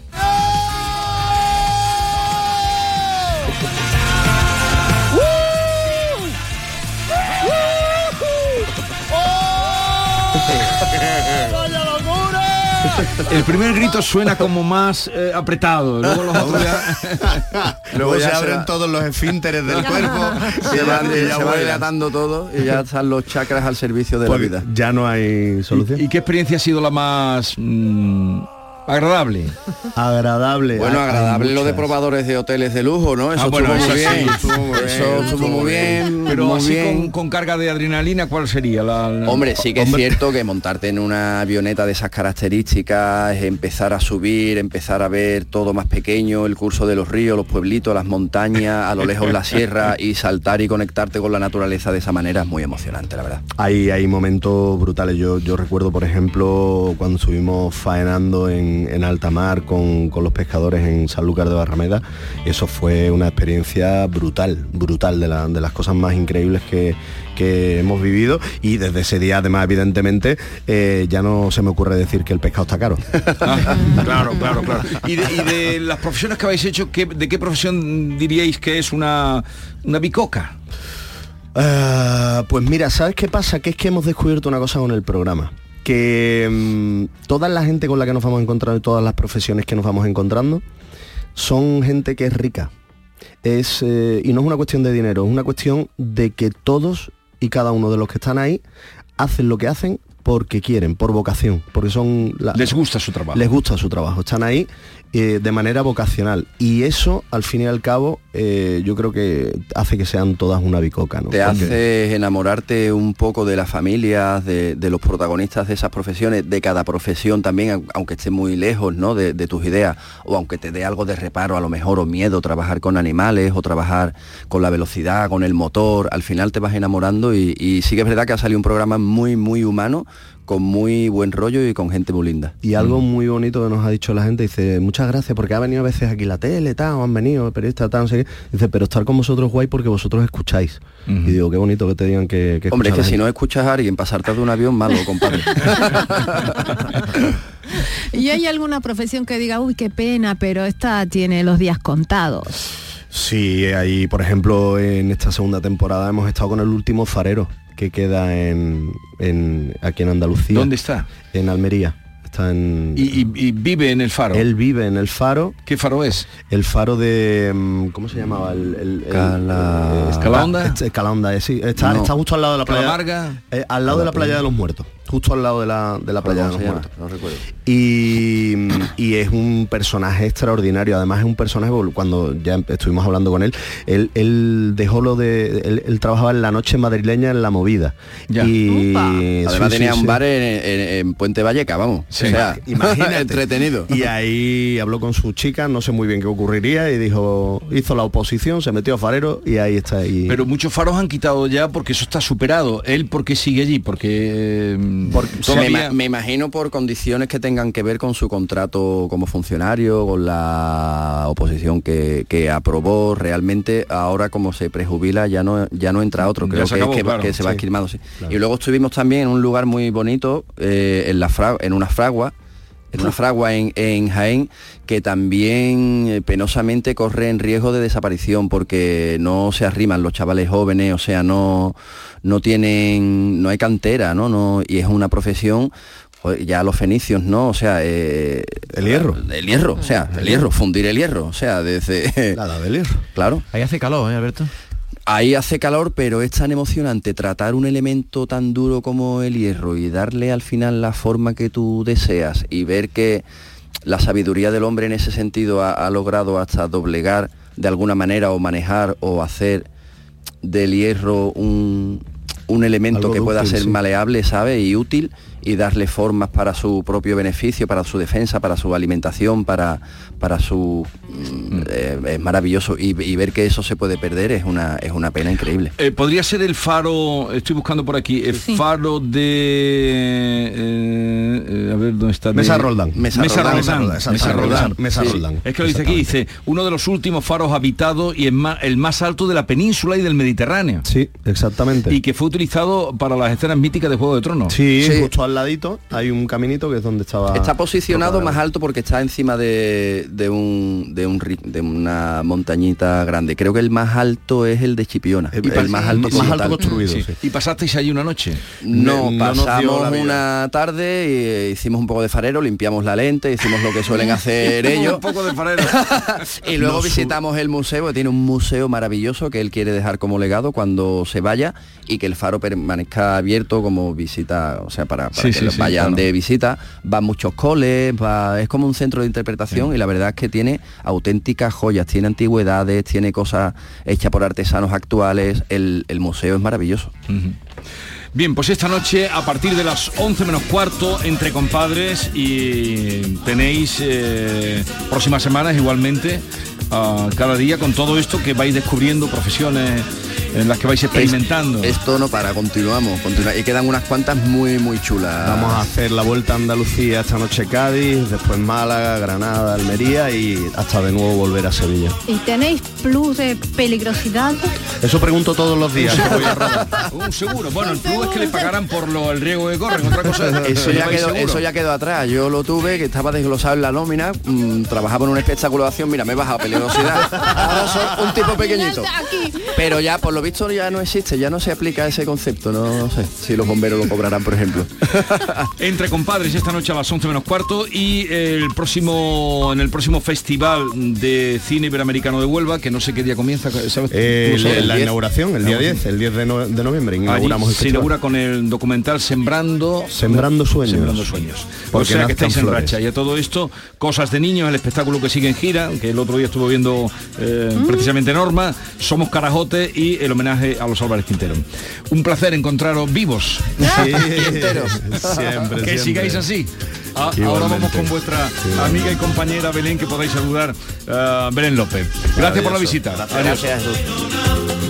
[SPEAKER 4] (laughs) El primer grito suena como más eh, apretado, luego los otros ya... (laughs)
[SPEAKER 5] Luego se
[SPEAKER 7] ya se
[SPEAKER 5] abren
[SPEAKER 7] va-
[SPEAKER 5] todos los esfínteres del (laughs) cuerpo.
[SPEAKER 7] se
[SPEAKER 5] y
[SPEAKER 7] va,
[SPEAKER 5] ya- y ya
[SPEAKER 7] se va
[SPEAKER 5] vuela.
[SPEAKER 7] dilatando todo y ya están los chakras al servicio de
[SPEAKER 5] Pues
[SPEAKER 7] la vida.
[SPEAKER 5] Ya no hay solución.
[SPEAKER 4] ¿Y qué experiencia ha sido la más mm, agradable?
[SPEAKER 5] Agradable.
[SPEAKER 7] Bueno, agradable lo de probadores de hoteles de lujo, ¿no? Eso
[SPEAKER 4] Ah, bueno,
[SPEAKER 7] estuvo muy
[SPEAKER 4] sí,
[SPEAKER 7] bien.
[SPEAKER 4] estuvo muy bien,
[SPEAKER 7] Eso estuvo muy bien.
[SPEAKER 4] Pero
[SPEAKER 7] muy
[SPEAKER 4] así
[SPEAKER 7] bien.
[SPEAKER 4] con, con carga de adrenalina, ¿cuál sería? La, la-
[SPEAKER 7] Hombre, sí que
[SPEAKER 4] Hombre,
[SPEAKER 7] es cierto que montarte en una avioneta de esas características, empezar a subir, empezar a ver todo más pequeño, el curso de los ríos, los pueblitos, las montañas, a lo lejos la sierra y saltar y conectarte con la naturaleza de esa manera es muy emocionante, la verdad.
[SPEAKER 5] Hay, hay momentos brutales. Yo, yo recuerdo, por ejemplo, cuando estuvimos faenando en, en alta mar con, con los pescadores en Sanlúcar de Barrameda. Eso fue una experiencia brutal, brutal, de, la- de las cosas más increíbles que, que hemos vivido. Y desde ese día, además, evidentemente, eh, ya no se me ocurre decir que el pescado está caro.
[SPEAKER 4] Ah, (laughs) claro, claro, claro. Y de, y de las profesiones que habéis hecho, ¿qué- ¿de qué profesión diríais que es una, una bicoca?
[SPEAKER 5] Ah, pues mira, ¿sabes qué pasa? Que es que hemos descubierto una cosa con el programa. Que mm, toda la gente con la que nos vamos encontrando y todas las profesiones que nos vamos encontrando son gente que es rica. Es, eh, y no es una cuestión de dinero, es una cuestión de que todos y cada uno de los que están ahí hacen lo que hacen porque quieren, por vocación, porque son... la-
[SPEAKER 4] Les gusta su trabajo.
[SPEAKER 5] les gusta su trabajo, están ahí eh, de manera vocacional y eso al fin y al cabo eh, yo creo que hace que sean todas una bicoca, ¿no?
[SPEAKER 7] Te
[SPEAKER 5] Porque-
[SPEAKER 7] hace enamorarte un poco de las familias, de, de los protagonistas de esas profesiones, de cada profesión también, au- aunque esté muy lejos ¿no? de, de tus ideas, o aunque te dé algo de reparo a lo mejor, o miedo, trabajar con animales, o trabajar con la velocidad, con el motor, al final te vas enamorando y, y sí que es verdad que ha salido un programa muy, muy humano, con muy buen rollo y con gente muy linda.
[SPEAKER 5] Y algo muy bonito que nos ha dicho la gente, dice, muchas gracias porque ha venido a veces aquí la tele, tal, o han venido periodistas, tal, no sé qué. Dice, pero estar con vosotros guay porque vosotros escucháis. Y digo, qué bonito que te digan que... que
[SPEAKER 7] Hombre, es que si no escuchas a alguien pasarte de un avión, malo, compadre. (laughs)
[SPEAKER 6] ¿Y hay alguna profesión que diga, uy, qué pena, pero esta tiene los días contados?
[SPEAKER 5] Sí, ahí, por ejemplo, en esta segunda temporada hemos estado con el último farero que queda en, en- aquí en Andalucía.
[SPEAKER 4] ¿Dónde está?
[SPEAKER 5] En Almería. Está en...
[SPEAKER 4] Y, y- y vive en el faro.
[SPEAKER 5] Él vive en el faro.
[SPEAKER 4] ¿Qué faro es?
[SPEAKER 5] El faro de... mm, ¿Cómo se llamaba? El, el- el-
[SPEAKER 7] Cala-
[SPEAKER 5] eh, sí. Está,
[SPEAKER 7] No.
[SPEAKER 5] está justo al lado de la playa.
[SPEAKER 4] ¿Calamarga?
[SPEAKER 5] eh, al lado de la playa de los muertos. Justo al lado de la, de la playa de
[SPEAKER 7] ¿Cómo
[SPEAKER 5] los
[SPEAKER 7] se llama?
[SPEAKER 5] muertos.
[SPEAKER 7] No recuerdo.
[SPEAKER 5] Y, y es un personaje extraordinario. Además es un personaje, cuando ya estuvimos hablando con él, él, él dejó lo de... Él, él trabajaba en la noche madrileña en la movida.
[SPEAKER 4] Ya.
[SPEAKER 5] Y
[SPEAKER 7] Además
[SPEAKER 5] sí,
[SPEAKER 7] tenía
[SPEAKER 5] sí,
[SPEAKER 7] un
[SPEAKER 5] sí.
[SPEAKER 7] bar en, en- en Puente Valleca, vamos.
[SPEAKER 4] Sí.
[SPEAKER 7] O sea, (laughs)
[SPEAKER 5] Imagínate.
[SPEAKER 7] entretenido.
[SPEAKER 5] Y ahí habló con su chica, no sé muy bien qué ocurriría, y dijo, hizo la oposición, se metió a farero y ahí está. Y,
[SPEAKER 4] Pero muchos faros han quitado ya porque eso está superado. Él porque sigue allí, porque, mm,
[SPEAKER 7] me, imagino por condiciones que tengan que ver con su contrato como funcionario, con la oposición que, que aprobó realmente, ahora como se prejubila ya no ya no entra otro, creo que,
[SPEAKER 4] acabó,
[SPEAKER 7] que,
[SPEAKER 4] claro,
[SPEAKER 7] que se va esquilmando. sí.
[SPEAKER 5] Claro.
[SPEAKER 7] Y luego estuvimos también en un lugar muy bonito, eh, en, la fra- en una fragua, en una fragua en, en Jaén que también eh, penosamente corre en riesgo de desaparición porque no se arriman los chavales jóvenes, o sea, no, no tienen, no hay cantera, ¿no? no y es una profesión joder, ya los fenicios, ¿no? O sea, eh,
[SPEAKER 5] El hierro.
[SPEAKER 7] El hierro, o sea, el hierro, fundir el hierro, o sea, desde...
[SPEAKER 5] La edad del hierro. (laughs)
[SPEAKER 7] Claro.
[SPEAKER 18] Ahí hace calor, ¿eh, Alberto?
[SPEAKER 7] Ahí hace calor, pero es tan emocionante tratar un elemento tan duro como el hierro y darle al final la forma que tú deseas y ver que la sabiduría del hombre en ese sentido ha, ha logrado hasta doblegar de alguna manera o manejar o hacer del hierro un, un elemento
[SPEAKER 5] Algo
[SPEAKER 7] que pueda ser
[SPEAKER 5] sí.
[SPEAKER 7] maleable, ¿sabe? Y útil y darle formas para su propio beneficio, para su defensa, para su alimentación, para, para su... mm, eh, es maravilloso y, y ver que eso se puede perder es una, es una pena increíble.
[SPEAKER 4] Eh, Podría ser el faro, estoy buscando por aquí, el faro de... eh, a ver, ¿dónde está? De-
[SPEAKER 5] Mesa Roldán.
[SPEAKER 4] Mesa,
[SPEAKER 5] Mesa
[SPEAKER 4] Roldán.
[SPEAKER 5] Roldán,
[SPEAKER 4] Mesa. Roldán.
[SPEAKER 5] Mesa
[SPEAKER 4] Sí.
[SPEAKER 5] Roldán.
[SPEAKER 4] Es que lo dice aquí, dice, uno de los últimos faros habitados y el más, el más alto de la península y del Mediterráneo.
[SPEAKER 5] Sí, exactamente.
[SPEAKER 4] Y que fue utilizado para las escenas míticas de Juego de Tronos.
[SPEAKER 5] Sí, justo al ladito hay un caminito que es donde estaba...
[SPEAKER 7] Está posicionado más alto porque está encima de, de un, de, un de una montañita grande. Creo que el más alto es el de Chipiona.
[SPEAKER 5] El-
[SPEAKER 7] el,
[SPEAKER 5] el
[SPEAKER 7] más
[SPEAKER 5] más
[SPEAKER 7] alto,
[SPEAKER 5] alto
[SPEAKER 7] como tal.
[SPEAKER 5] construido,
[SPEAKER 4] Sí.
[SPEAKER 5] sí.
[SPEAKER 4] ¿Y pasasteis allí una noche?
[SPEAKER 7] No, pasamos una tarde, y, eh, hicimos un poco de farero, limpiamos la lente, hicimos lo que suelen (laughs) hacer ellos.
[SPEAKER 4] Un poco de farero. (laughs)
[SPEAKER 7] y luego visitamos el museo, que tiene un museo maravilloso que él quiere dejar como legado cuando se vaya y que el faro permanezca abierto como visita, o sea, para, para
[SPEAKER 4] Sí,
[SPEAKER 7] que
[SPEAKER 4] sí,
[SPEAKER 7] los
[SPEAKER 4] sí,
[SPEAKER 7] vayan
[SPEAKER 4] claro.
[SPEAKER 7] de visita. Van muchos coles, va, es como un centro de interpretación y la verdad es que tiene auténticas joyas, tiene antigüedades, tiene cosas hechas por artesanos actuales. El, el museo es maravilloso.
[SPEAKER 4] Bien, pues esta noche a partir de las 11 menos cuarto entre compadres y tenéis eh, próximas semanas igualmente ah, cada día con todo esto que vais descubriendo profesiones en las que vais experimentando.
[SPEAKER 7] Esto no para, continuamos, continua- y quedan unas cuantas muy muy chulas.
[SPEAKER 5] Vamos a hacer la vuelta a Andalucía esta noche Cádiz, después Málaga, Granada, Almería y hasta de nuevo volver a Sevilla.
[SPEAKER 6] ¿Y tenéis plus de peligrosidad?
[SPEAKER 5] Eso pregunto todos los días. a rodar. (laughs)
[SPEAKER 4] Un seguro. Bueno, el es que le pagaran por lo, el riesgo que corren. Otra cosa
[SPEAKER 7] Eso ya, quedó, eso ya quedó atrás. Yo lo tuve, que estaba desglosado en la nómina, mm, trabajaba en un espectáculo de acción, mira, me he bajado peligrosidad. Ahora soy un tipo pequeñito. Pero ya, por lo visto, ya no existe, ya no se aplica ese concepto. No, sé si los bomberos lo cobrarán, por ejemplo. (laughs)
[SPEAKER 4] Entre compadres esta noche a las 11 menos cuarto y el próximo en el próximo festival de cine iberoamericano de Huelva, que no sé qué día comienza, ¿sabes?
[SPEAKER 5] Eh, la inauguración, el día 10, el 10 de, no- de noviembre,
[SPEAKER 4] Allí
[SPEAKER 5] inauguramos el
[SPEAKER 4] se
[SPEAKER 5] festival.
[SPEAKER 4] Inaugura con el documental Sembrando
[SPEAKER 5] Sembrando sueños.
[SPEAKER 4] Sembrando sueños.
[SPEAKER 5] Porque
[SPEAKER 4] o sea que estáis en
[SPEAKER 5] flores.
[SPEAKER 4] racha. Y a todo esto, cosas de niños, el espectáculo que sigue en gira, que el otro día estuvo viendo eh,
[SPEAKER 5] Mm.
[SPEAKER 4] precisamente Norma, Somos Carajote y el homenaje a los Álvarez Quintero. Un placer encontraros vivos. (laughs)
[SPEAKER 5] Sí, (laughs) siempre,
[SPEAKER 4] que
[SPEAKER 5] siempre.
[SPEAKER 4] sigáis así. Ah, ahora vamos con vuestra amiga y compañera Belén, que podáis saludar, eh, Belén López. Gracias por la visita. Adiós.
[SPEAKER 20] Ay,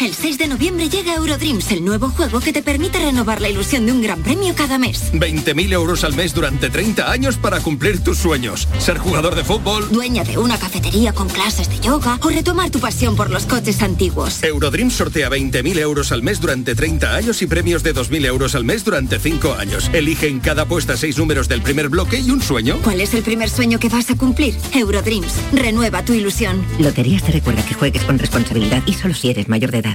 [SPEAKER 22] El 6 de noviembre llega Eurodreams, el nuevo juego que te permite renovar la ilusión de un gran premio cada mes.
[SPEAKER 23] 20.000 euros al mes durante 30 años para cumplir tus sueños. Ser jugador de fútbol.
[SPEAKER 22] Dueña de una cafetería con clases de yoga o retomar tu pasión por los coches antiguos.
[SPEAKER 23] Eurodreams sortea 20.000 euros al mes durante 30 años y premios de 2.000 euros al mes durante 5 años. Elige en cada apuesta 6 números del primer bloque y un sueño.
[SPEAKER 22] ¿Cuál es el primer sueño que vas a cumplir? Eurodreams, renueva tu ilusión.
[SPEAKER 9] Loterías te recuerda que juegues con responsabilidad y solo si eres mayor de edad.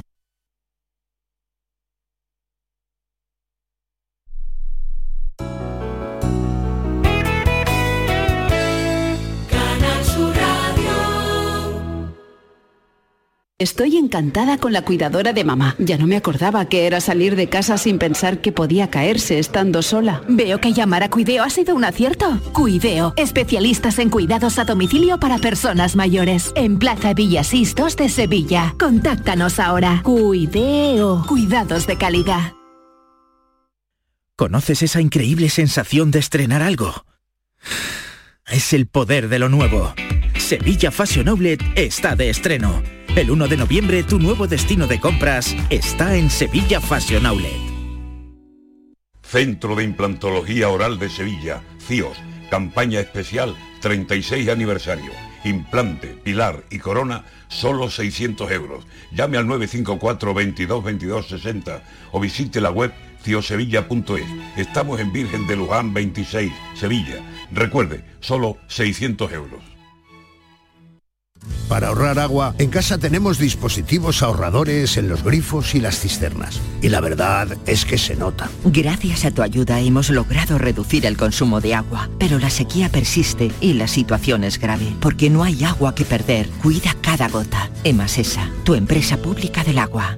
[SPEAKER 24] Estoy encantada con la cuidadora de mamá. Ya no me acordaba que era salir de casa sin pensar que podía caerse estando sola.
[SPEAKER 25] Veo que llamar a Cuideo ha sido un acierto. Cuideo, especialistas en cuidados a domicilio para personas mayores. En Plaza Villasís 2 de Sevilla. Contáctanos ahora. Cuideo, cuidados de calidad.
[SPEAKER 26] ¿Conoces esa increíble sensación de estrenar algo?
[SPEAKER 27] Es el poder de lo nuevo. Sevilla Fashion Outlet está de estreno. El 1 de noviembre tu nuevo destino de compras está en Sevilla Fashion Outlet.
[SPEAKER 28] Centro de Implantología Oral de Sevilla, CIOS, campaña especial 36 aniversario. Implante, pilar y corona, solo 600 euros. Llame al 954 22 22 60 o visite la web ciosevilla.es. Estamos en Virgen de Luján 26, Sevilla. Recuerde, solo 600 euros.
[SPEAKER 29] Para ahorrar agua, en casa tenemos dispositivos ahorradores en los grifos y las cisternas. Y la verdad es que se nota.
[SPEAKER 9] Gracias a tu ayuda hemos logrado reducir el consumo de agua, pero la sequía persiste y la situación es grave, porque no hay agua que perder. Cuida cada gota. Emasesa, tu empresa pública del agua.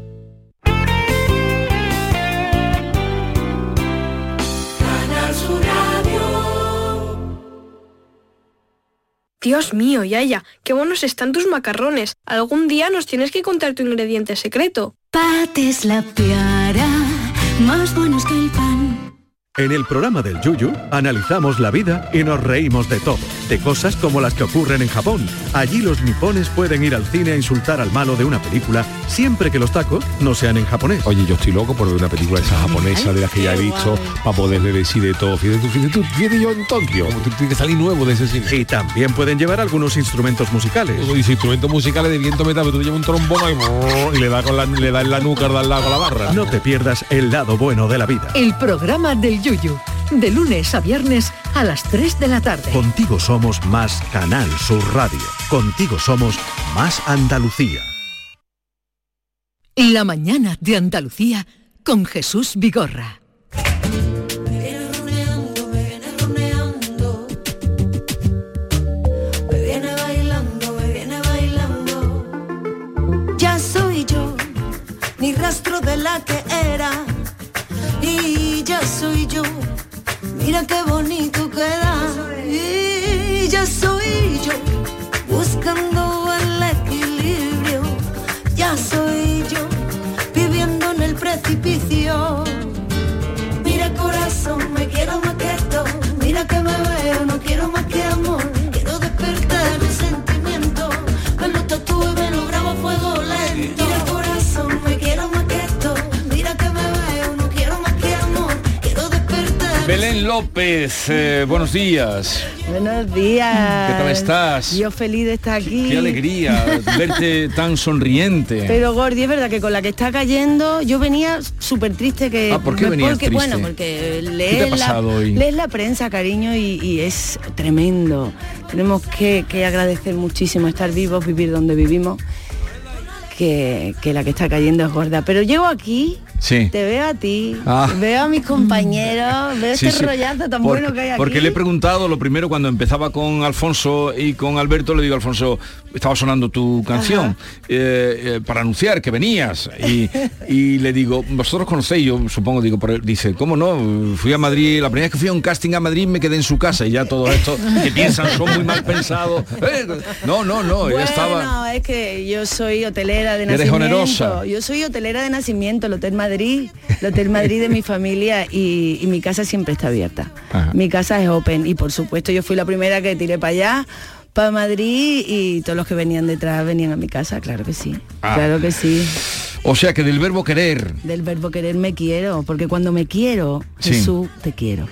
[SPEAKER 30] Dios mío, Yaya, qué buenos están tus macarrones. Algún día nos tienes que contar tu ingrediente secreto.
[SPEAKER 31] Pates la piara, más buenos que el.
[SPEAKER 1] En el programa del Yuyu analizamos la vida y nos reímos de todo, de cosas como las que ocurren en Japón. Allí los nipones pueden ir al cine a insultar al malo de una película siempre que los tacos no sean en japonés.
[SPEAKER 26] Oye, yo estoy loco por ver una película esa japonesa de las que ya he visto para poderle decir de todo. Fíjate tú, fíjate tú, fíjate yo en Tokio. Como tú tienes que salir nuevo de ese cine.
[SPEAKER 1] Y también pueden llevar algunos instrumentos musicales.
[SPEAKER 26] Y instrumentos musicales de viento metal, pero tú llevas un trombón ahí, y le da con la, le da en la nuca, da al lado con la barra.
[SPEAKER 1] No te pierdas el lado bueno de la vida.
[SPEAKER 2] El programa del Yuyu, de lunes a viernes a las 3 de la tarde.
[SPEAKER 1] Contigo somos más Canal Sur Radio. Contigo somos más Andalucía.
[SPEAKER 2] La mañana de Andalucía con Jesús Vigorra.
[SPEAKER 16] Me viene bailando, me viene bailando. Ya soy yo, ni rastro de la que era. Soy yo, mira qué bonito queda. Y ya soy yo, buscando el equilibrio. Ya soy yo, viviendo en el precipicio. Mira corazón, me quiero
[SPEAKER 4] Belén López, eh, buenos días.
[SPEAKER 3] Buenos días.
[SPEAKER 4] ¿Qué tal estás?
[SPEAKER 3] Yo feliz de estar aquí.
[SPEAKER 4] Qué alegría verte (laughs) tan sonriente.
[SPEAKER 3] Pero Gordi, es verdad que con la que está cayendo, yo venía súper triste que.
[SPEAKER 4] Ah, ¿por qué venías
[SPEAKER 3] porque,
[SPEAKER 4] triste?
[SPEAKER 3] Bueno, porque
[SPEAKER 4] ¿Qué te ha
[SPEAKER 3] lees la,
[SPEAKER 4] hoy?
[SPEAKER 3] lees la prensa, cariño, y, y es tremendo. Tenemos que, que agradecer muchísimo estar vivos, vivir donde vivimos. Que, que la que está cayendo es gorda. Pero llego aquí,
[SPEAKER 4] Sí.
[SPEAKER 3] te veo a ti,
[SPEAKER 4] Ah.
[SPEAKER 3] veo a mis compañeros, (laughs) veo
[SPEAKER 4] Sí,
[SPEAKER 3] este
[SPEAKER 4] sí.
[SPEAKER 3] rollazo tan bueno que hay aquí.
[SPEAKER 4] Porque le he preguntado lo primero cuando empezaba con Alfonso y con Alberto, le digo, Alfonso, estaba sonando tu canción eh, eh, para anunciar que venías. Y, y le digo, vosotros conocéis, yo supongo, digo, él, dice, ¿cómo no? Fui a Madrid, la primera vez que fui a un casting a Madrid me quedé en su casa y ya todo esto que (laughs) piensan son muy mal pensados. Eh, no, no, no, ella estaba...
[SPEAKER 3] es que yo soy hotelera de
[SPEAKER 4] Eres
[SPEAKER 3] nacimiento.
[SPEAKER 4] onerosa.
[SPEAKER 3] Yo soy hotelera de nacimiento, el Hotel Madrid, el Hotel Madrid de mi (laughs) familia y, y mi casa siempre está abierta.
[SPEAKER 4] Ajá.
[SPEAKER 3] Mi casa es open y por supuesto yo fui la primera que tiré para allá, para Madrid y todos los que venían detrás venían a mi casa, claro que sí.
[SPEAKER 4] Ah.
[SPEAKER 3] Claro que sí.
[SPEAKER 4] O sea que del verbo querer,
[SPEAKER 3] Del verbo querer me quiero, porque cuando me quiero,
[SPEAKER 4] Sí.
[SPEAKER 3] Jesús, te quiero.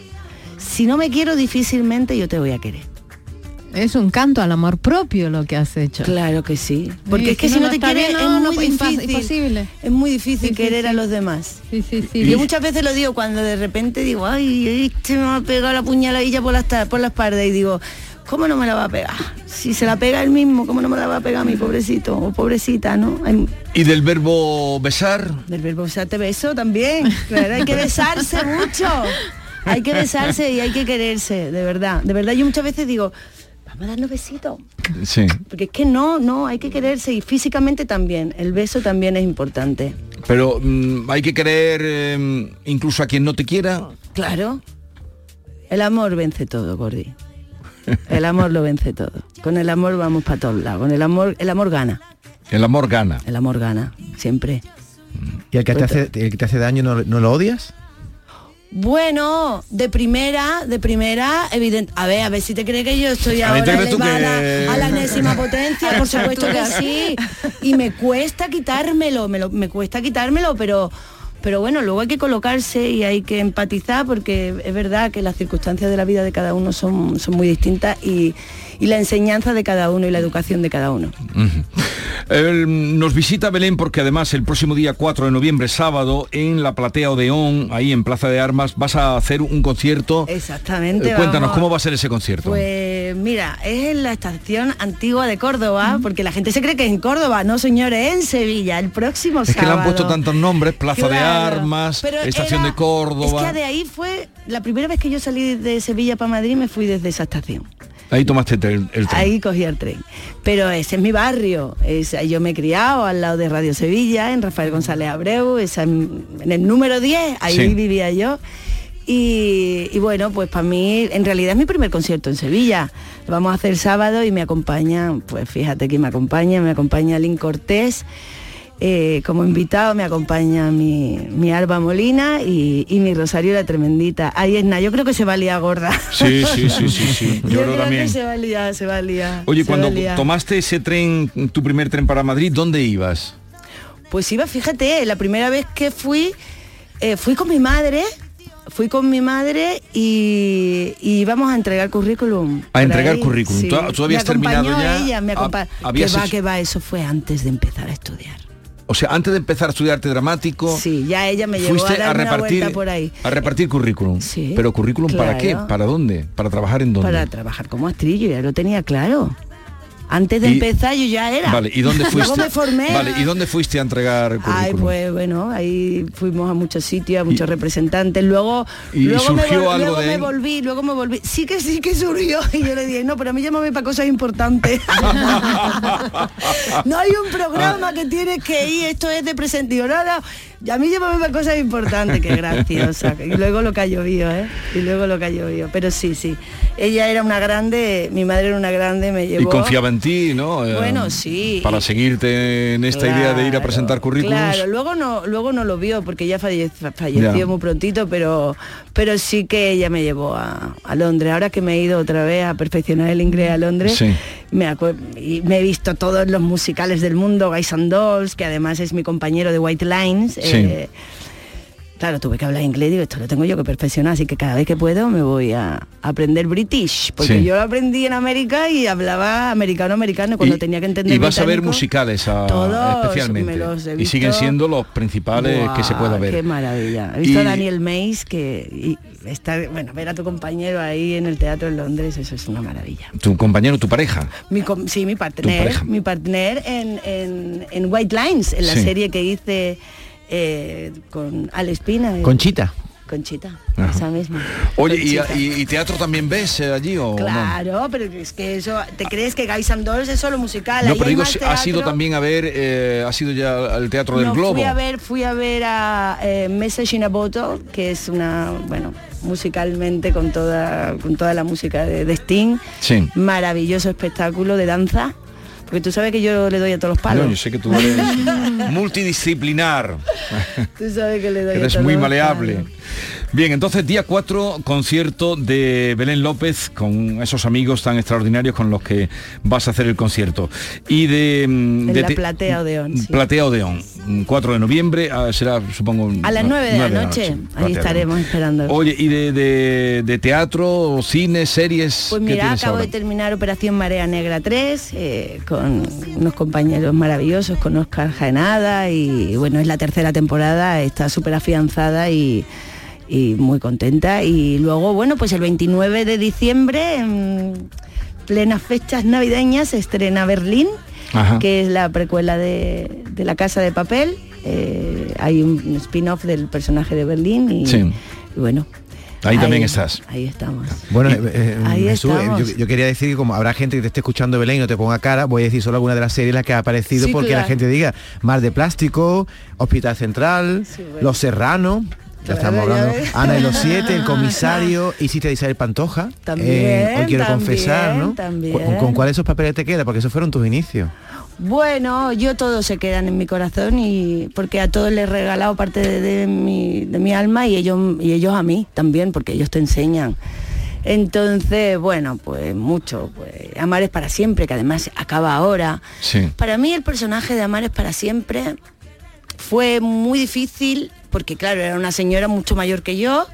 [SPEAKER 3] Si no me quiero difícilmente yo te voy a querer.
[SPEAKER 6] Es un canto al amor propio lo que has hecho.
[SPEAKER 3] Claro que sí. Porque
[SPEAKER 6] Sí,
[SPEAKER 3] es que
[SPEAKER 6] si
[SPEAKER 3] si
[SPEAKER 6] no
[SPEAKER 3] no te quieres es
[SPEAKER 6] no, no,
[SPEAKER 3] muy difícil.
[SPEAKER 6] imposible.
[SPEAKER 3] Es muy difícil
[SPEAKER 6] Sí, sí,
[SPEAKER 3] querer a
[SPEAKER 6] sí.
[SPEAKER 3] los demás.
[SPEAKER 6] Sí, sí, sí.
[SPEAKER 3] Yo muchas veces lo digo cuando de repente digo, ay, este me va a pegar la puñaladilla por la, por la espalda y digo, ¿cómo no me la va a pegar? Si se la pega él mismo, ¿cómo no me la va a pegar mi pobrecito o pobrecita, no? Hay-
[SPEAKER 4] y del verbo besar,
[SPEAKER 3] del verbo besar te beso también. Claro, hay que (laughs) besarse mucho. Hay que besarse y hay que quererse, de verdad. De verdad yo muchas veces digo, vamos a darnos besitos.
[SPEAKER 4] sí.
[SPEAKER 3] Porque es que no, no, hay que quererse y físicamente también. El beso también es importante.
[SPEAKER 4] Pero mm, hay que querer eh, incluso a quien no te quiera.
[SPEAKER 3] Claro. El amor vence todo, Gordi. El amor lo vence todo. Con el amor vamos para todos lados. Con el amor, el amor gana.
[SPEAKER 4] El amor gana.
[SPEAKER 3] El amor gana, siempre.
[SPEAKER 18] ¿Y el que te hace, el que te hace daño no, no lo odias?
[SPEAKER 3] Bueno, de primera, de primera, evidente. A ver, a ver si te crees que yo estoy
[SPEAKER 4] A ver, ¿te
[SPEAKER 3] ahora elevada
[SPEAKER 4] que-
[SPEAKER 3] a la enésima potencia, por (laughs) supuesto que sí. Y me cuesta quitármelo, me, lo- me cuesta quitármelo, pero pero bueno, luego hay que colocarse y hay que empatizar porque es verdad que las circunstancias de la vida de cada uno son, son muy distintas y, y la enseñanza de cada uno y la educación de cada uno.
[SPEAKER 4] Nos visita Belén porque además el próximo día 4 de noviembre, sábado, en la Platea Odeón, ahí en Plaza de Armas, vas a hacer un concierto.
[SPEAKER 3] Exactamente.
[SPEAKER 4] Eh, Cuéntanos,
[SPEAKER 3] vamos.
[SPEAKER 4] ¿cómo va a ser ese concierto?
[SPEAKER 3] Pues mira, es en la estación antigua de Córdoba, porque la gente se cree que es en Córdoba, no señores, en Sevilla, el próximo
[SPEAKER 4] es que le han puesto tantos nombres, Plaza de Armas,
[SPEAKER 3] pero
[SPEAKER 4] Estación
[SPEAKER 3] era-
[SPEAKER 4] de Córdoba.
[SPEAKER 3] Es que de ahí fue la primera vez que yo salí de Sevilla para Madrid, me fui desde esa estación.
[SPEAKER 4] Ahí tomaste el, el tren.
[SPEAKER 3] Ahí cogí el tren. Pero ese es mi barrio. Es- yo me he criado al lado de Radio Sevilla, en Rafael González Abreu, esa- en el número 10, ahí
[SPEAKER 4] Sí.
[SPEAKER 3] vivía yo. Y, y bueno, pues para mí, en realidad es mi primer concierto en Sevilla. Lo vamos a hacer sábado y me acompaña, pues fíjate que me acompaña, me acompaña Lynn Cortés. Eh, como invitado me acompaña mi, mi Alba Molina y, y mi Rosario la Tremendita. Ahí es nada, yo creo que se va a liar gorda.
[SPEAKER 4] Sí, sí, sí, sí, sí. (laughs) Yo,
[SPEAKER 3] Yo,
[SPEAKER 4] creo
[SPEAKER 3] creo
[SPEAKER 4] también.
[SPEAKER 3] que se va a liar, se va a liar.
[SPEAKER 4] Oye,
[SPEAKER 3] se
[SPEAKER 4] cuando tomaste ese tren, tu primer tren para Madrid, ¿dónde ibas?
[SPEAKER 3] Pues iba, fíjate, la primera vez que fui, eh, fui con mi madre, fui con mi madre y, y íbamos a entregar currículum.
[SPEAKER 4] A entregar
[SPEAKER 3] ahí,
[SPEAKER 4] currículum. ¿Tú- tú habías
[SPEAKER 3] me acompañó
[SPEAKER 4] terminado ya?
[SPEAKER 3] Ella, me
[SPEAKER 4] Ah, habías
[SPEAKER 3] que va, que va, eso fue antes de empezar a estudiar.
[SPEAKER 4] O sea, antes de empezar a estudiar arte dramático,
[SPEAKER 3] Sí, ya ella me llevó a
[SPEAKER 4] fuiste
[SPEAKER 3] dar
[SPEAKER 4] a repartir,
[SPEAKER 3] por ahí.
[SPEAKER 4] a repartir currículum.
[SPEAKER 3] Sí,
[SPEAKER 4] Pero currículum para qué? ¿Para dónde? ¿Para trabajar en dónde?
[SPEAKER 3] Para trabajar como actriz, yo ya lo tenía claro. Antes de
[SPEAKER 4] Y-
[SPEAKER 3] empezar yo ya era.
[SPEAKER 4] Vale, ¿y dónde fuiste? (laughs)
[SPEAKER 3] Luego me formé.
[SPEAKER 4] Vale, ¿y dónde fuiste a entregar currículum?
[SPEAKER 3] Ay, pues bueno, ahí fuimos a muchos sitios, a muchos representantes. Luego,
[SPEAKER 4] ¿Y
[SPEAKER 3] luego, me,
[SPEAKER 4] surgió
[SPEAKER 3] vol-
[SPEAKER 4] algo
[SPEAKER 3] luego
[SPEAKER 4] de
[SPEAKER 3] me
[SPEAKER 4] ahí?
[SPEAKER 3] volví, luego me volví. Sí que sí que surgió. (laughs) Y yo le dije, no, pero a mí llámame para cosas importantes. (laughs) no hay un programa que tienes que ir, esto es de presente. Y yo, no, no, y a mí llámame para cosas importantes, qué graciosa. Y luego lo que ha llovido, ¿eh? Y luego lo que ha llovido. Pero sí, sí. Ella era una grande, mi madre era una grande, me llevó.
[SPEAKER 4] Y confiaba en ti, ¿no? Eh,
[SPEAKER 3] Bueno, sí.
[SPEAKER 4] Para seguirte en esta idea de ir a presentar currículums.
[SPEAKER 3] Claro, luego no, luego no lo vio porque ya falle- falleció muy prontito, pero, pero sí que ella me llevó a, a Londres. Ahora que me he ido otra vez a perfeccionar el inglés a Londres,
[SPEAKER 4] Sí.
[SPEAKER 3] Me, acue- y me he visto todos los musicales del mundo, Guys and Dolls, que además es mi compañero de White Lines.
[SPEAKER 4] Sí.
[SPEAKER 3] eh, Claro, tuve que hablar inglés, digo, esto lo tengo yo que perfeccionar, así que cada vez que puedo me voy a, aprender British, porque
[SPEAKER 4] Sí.
[SPEAKER 3] yo lo aprendí en América y hablaba americano-americano cuando tenía que entender
[SPEAKER 4] Y vas a ver musicales a-
[SPEAKER 3] Todos
[SPEAKER 4] especialmente.
[SPEAKER 3] me los he
[SPEAKER 4] y siguen
[SPEAKER 3] visto.
[SPEAKER 4] siendo los principales que se pueda ver.
[SPEAKER 3] Qué maravilla. He visto
[SPEAKER 4] Y-
[SPEAKER 3] a Daniel Mays que y está, bueno, ver a tu compañero ahí en el teatro en Londres, eso es una maravilla.
[SPEAKER 4] Tu compañero, tu pareja.
[SPEAKER 3] Mi, com- sí, mi partner, mi partner en, en, en White Lines, en la
[SPEAKER 4] Sí.
[SPEAKER 3] serie que hice eh, con Al Espina. eh,
[SPEAKER 18] Conchita.
[SPEAKER 3] Conchita,
[SPEAKER 4] Ajá.
[SPEAKER 3] esa misma.
[SPEAKER 4] Oye, ¿y,
[SPEAKER 3] Conchita.
[SPEAKER 4] y- y teatro también ves eh, allí o no?
[SPEAKER 3] Claro, pero es que eso, ¿te crees que Guys and Dolls es solo musical?
[SPEAKER 4] No,
[SPEAKER 3] Ahí
[SPEAKER 4] pero digo, ha sido también a ver, eh, ha sido ya al Teatro del Globo.
[SPEAKER 3] Fui a ver, fui a ver a eh, Message in a Bottle, que es una, bueno, musicalmente con toda, con toda la música de, de Sting.
[SPEAKER 4] Sí.
[SPEAKER 3] Maravilloso espectáculo de danza. Porque tú sabes que yo le doy a todos los palos.
[SPEAKER 4] No, yo sé que tú eres (laughs) multidisciplinar.
[SPEAKER 3] Tú sabes que le doy a
[SPEAKER 4] Eres
[SPEAKER 3] todos
[SPEAKER 4] muy
[SPEAKER 3] los
[SPEAKER 4] maleable.
[SPEAKER 3] palos.
[SPEAKER 4] Bien, entonces día 4, concierto de Belén López con esos amigos tan extraordinarios con los que vas a hacer el concierto. Y de... mm, de
[SPEAKER 3] la
[SPEAKER 4] te-
[SPEAKER 3] platea Odeón. sí.
[SPEAKER 4] Platea Odeón, mm, 4 de noviembre, ah, será supongo...
[SPEAKER 3] A las 9 de la noche. Ahí estaremos esperando.
[SPEAKER 4] Oye, ¿y de, teatro, cine, series?
[SPEAKER 3] Pues mira, acabo
[SPEAKER 4] ahora?
[SPEAKER 3] de terminar Operación Marea Negra 3 eh, con unos compañeros maravillosos, con Oscar Jaenada y bueno, es la tercera temporada, está súper afianzada y, y muy contenta. Y luego, bueno, pues el 29 de diciembre, en plenas fechas navideñas, se estrena Berlín,
[SPEAKER 4] Ajá.
[SPEAKER 3] que es la precuela de, de La Casa de Papel. Eh, hay un spin-off del personaje de Berlín y,
[SPEAKER 4] Sí.
[SPEAKER 3] y bueno.
[SPEAKER 4] Ahí también estás.
[SPEAKER 3] Ahí estamos.
[SPEAKER 18] Bueno, eh, eh,
[SPEAKER 3] Ahí
[SPEAKER 18] Jesús,
[SPEAKER 3] estamos.
[SPEAKER 18] yo, yo quería decir que como habrá gente que te esté escuchando Belén y no te ponga cara, voy a decir solo alguna de las series en las que ha aparecido
[SPEAKER 3] Sí,
[SPEAKER 18] porque
[SPEAKER 3] claro.
[SPEAKER 18] la gente diga Mar de Plástico, Hospital Central, Los Serranos, Ya estamos hablando. Ana y los siete, el (laughs) comisario, hiciste a Isabel Pantoja.
[SPEAKER 3] También,
[SPEAKER 18] Eh, hoy quiero
[SPEAKER 3] también,
[SPEAKER 18] confesar, ¿no?
[SPEAKER 3] también.
[SPEAKER 18] ¿Con, con cuáles de esos papeles te queda? Porque esos fueron tus inicios.
[SPEAKER 3] Bueno, yo todos se quedan en mi corazón y porque a todos les he regalado parte de, de mi, de mi alma y ellos, y ellos a mí también, porque ellos te enseñan. Entonces, bueno, pues mucho. Pues, Amar es para siempre, que además acaba ahora.
[SPEAKER 4] Sí.
[SPEAKER 3] Para mí el personaje de Amar es para siempre fue muy difícil porque claro, era una señora mucho mayor que yo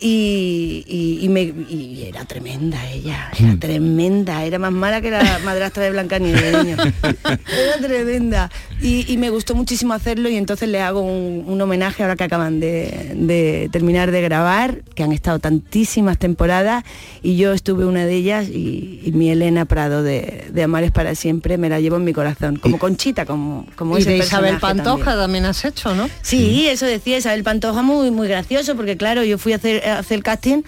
[SPEAKER 3] y, y- y me- y era tremenda ella, era tremenda, era más mala que la madrastra de Blancanieves. niño. Era tremenda. Y, y me gustó muchísimo hacerlo y entonces le hago un, un homenaje ahora que acaban de, de terminar de grabar, que han estado tantísimas temporadas y yo estuve una de ellas y, y mi Elena Prado de, de Amares para siempre me la llevo en mi corazón, como Conchita, como, como
[SPEAKER 32] y
[SPEAKER 3] ese
[SPEAKER 32] de Isabel Pantoja
[SPEAKER 3] también.
[SPEAKER 32] también. has hecho, ¿no?
[SPEAKER 3] Sí, eso decía Isabel Pantoja muy muy gracioso porque claro, yo fui a hacer, a hacer el casting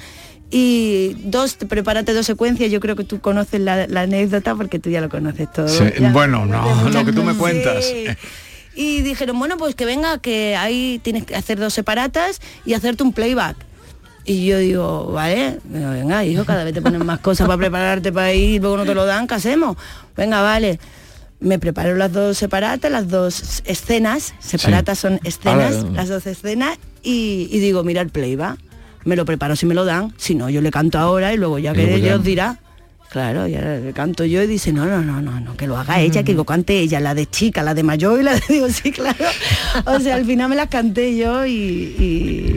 [SPEAKER 3] y dos, prepárate dos secuencias, yo creo que tú conoces la, la anécdota porque tú ya lo conoces todo.
[SPEAKER 4] Sí, bueno, no, lo que tú me
[SPEAKER 3] Sí.
[SPEAKER 4] cuentas.
[SPEAKER 3] Y dijeron, bueno, pues que venga, que ahí tienes que hacer dos separatas y hacerte un playback. Y yo digo, vale, Digo, venga, hijo, cada vez te ponen más cosas para prepararte para ir, luego no te lo dan, ¿qué hacemos? Venga, vale. Me preparo las dos separatas, las dos escenas, separatas son escenas,
[SPEAKER 33] Ahora-
[SPEAKER 3] las dos escenas, y, y digo, mira el playback, me lo preparo si me lo dan, si no, yo le canto ahora y luego ya que Dios dirá. Claro, ya le canto yo y dice, no, no, no, no, no, que lo haga ella, que lo cante ella, la de chica, la de mayor y la de, (laughs) digo, sí, claro. O sea, al final me las canté yo y, y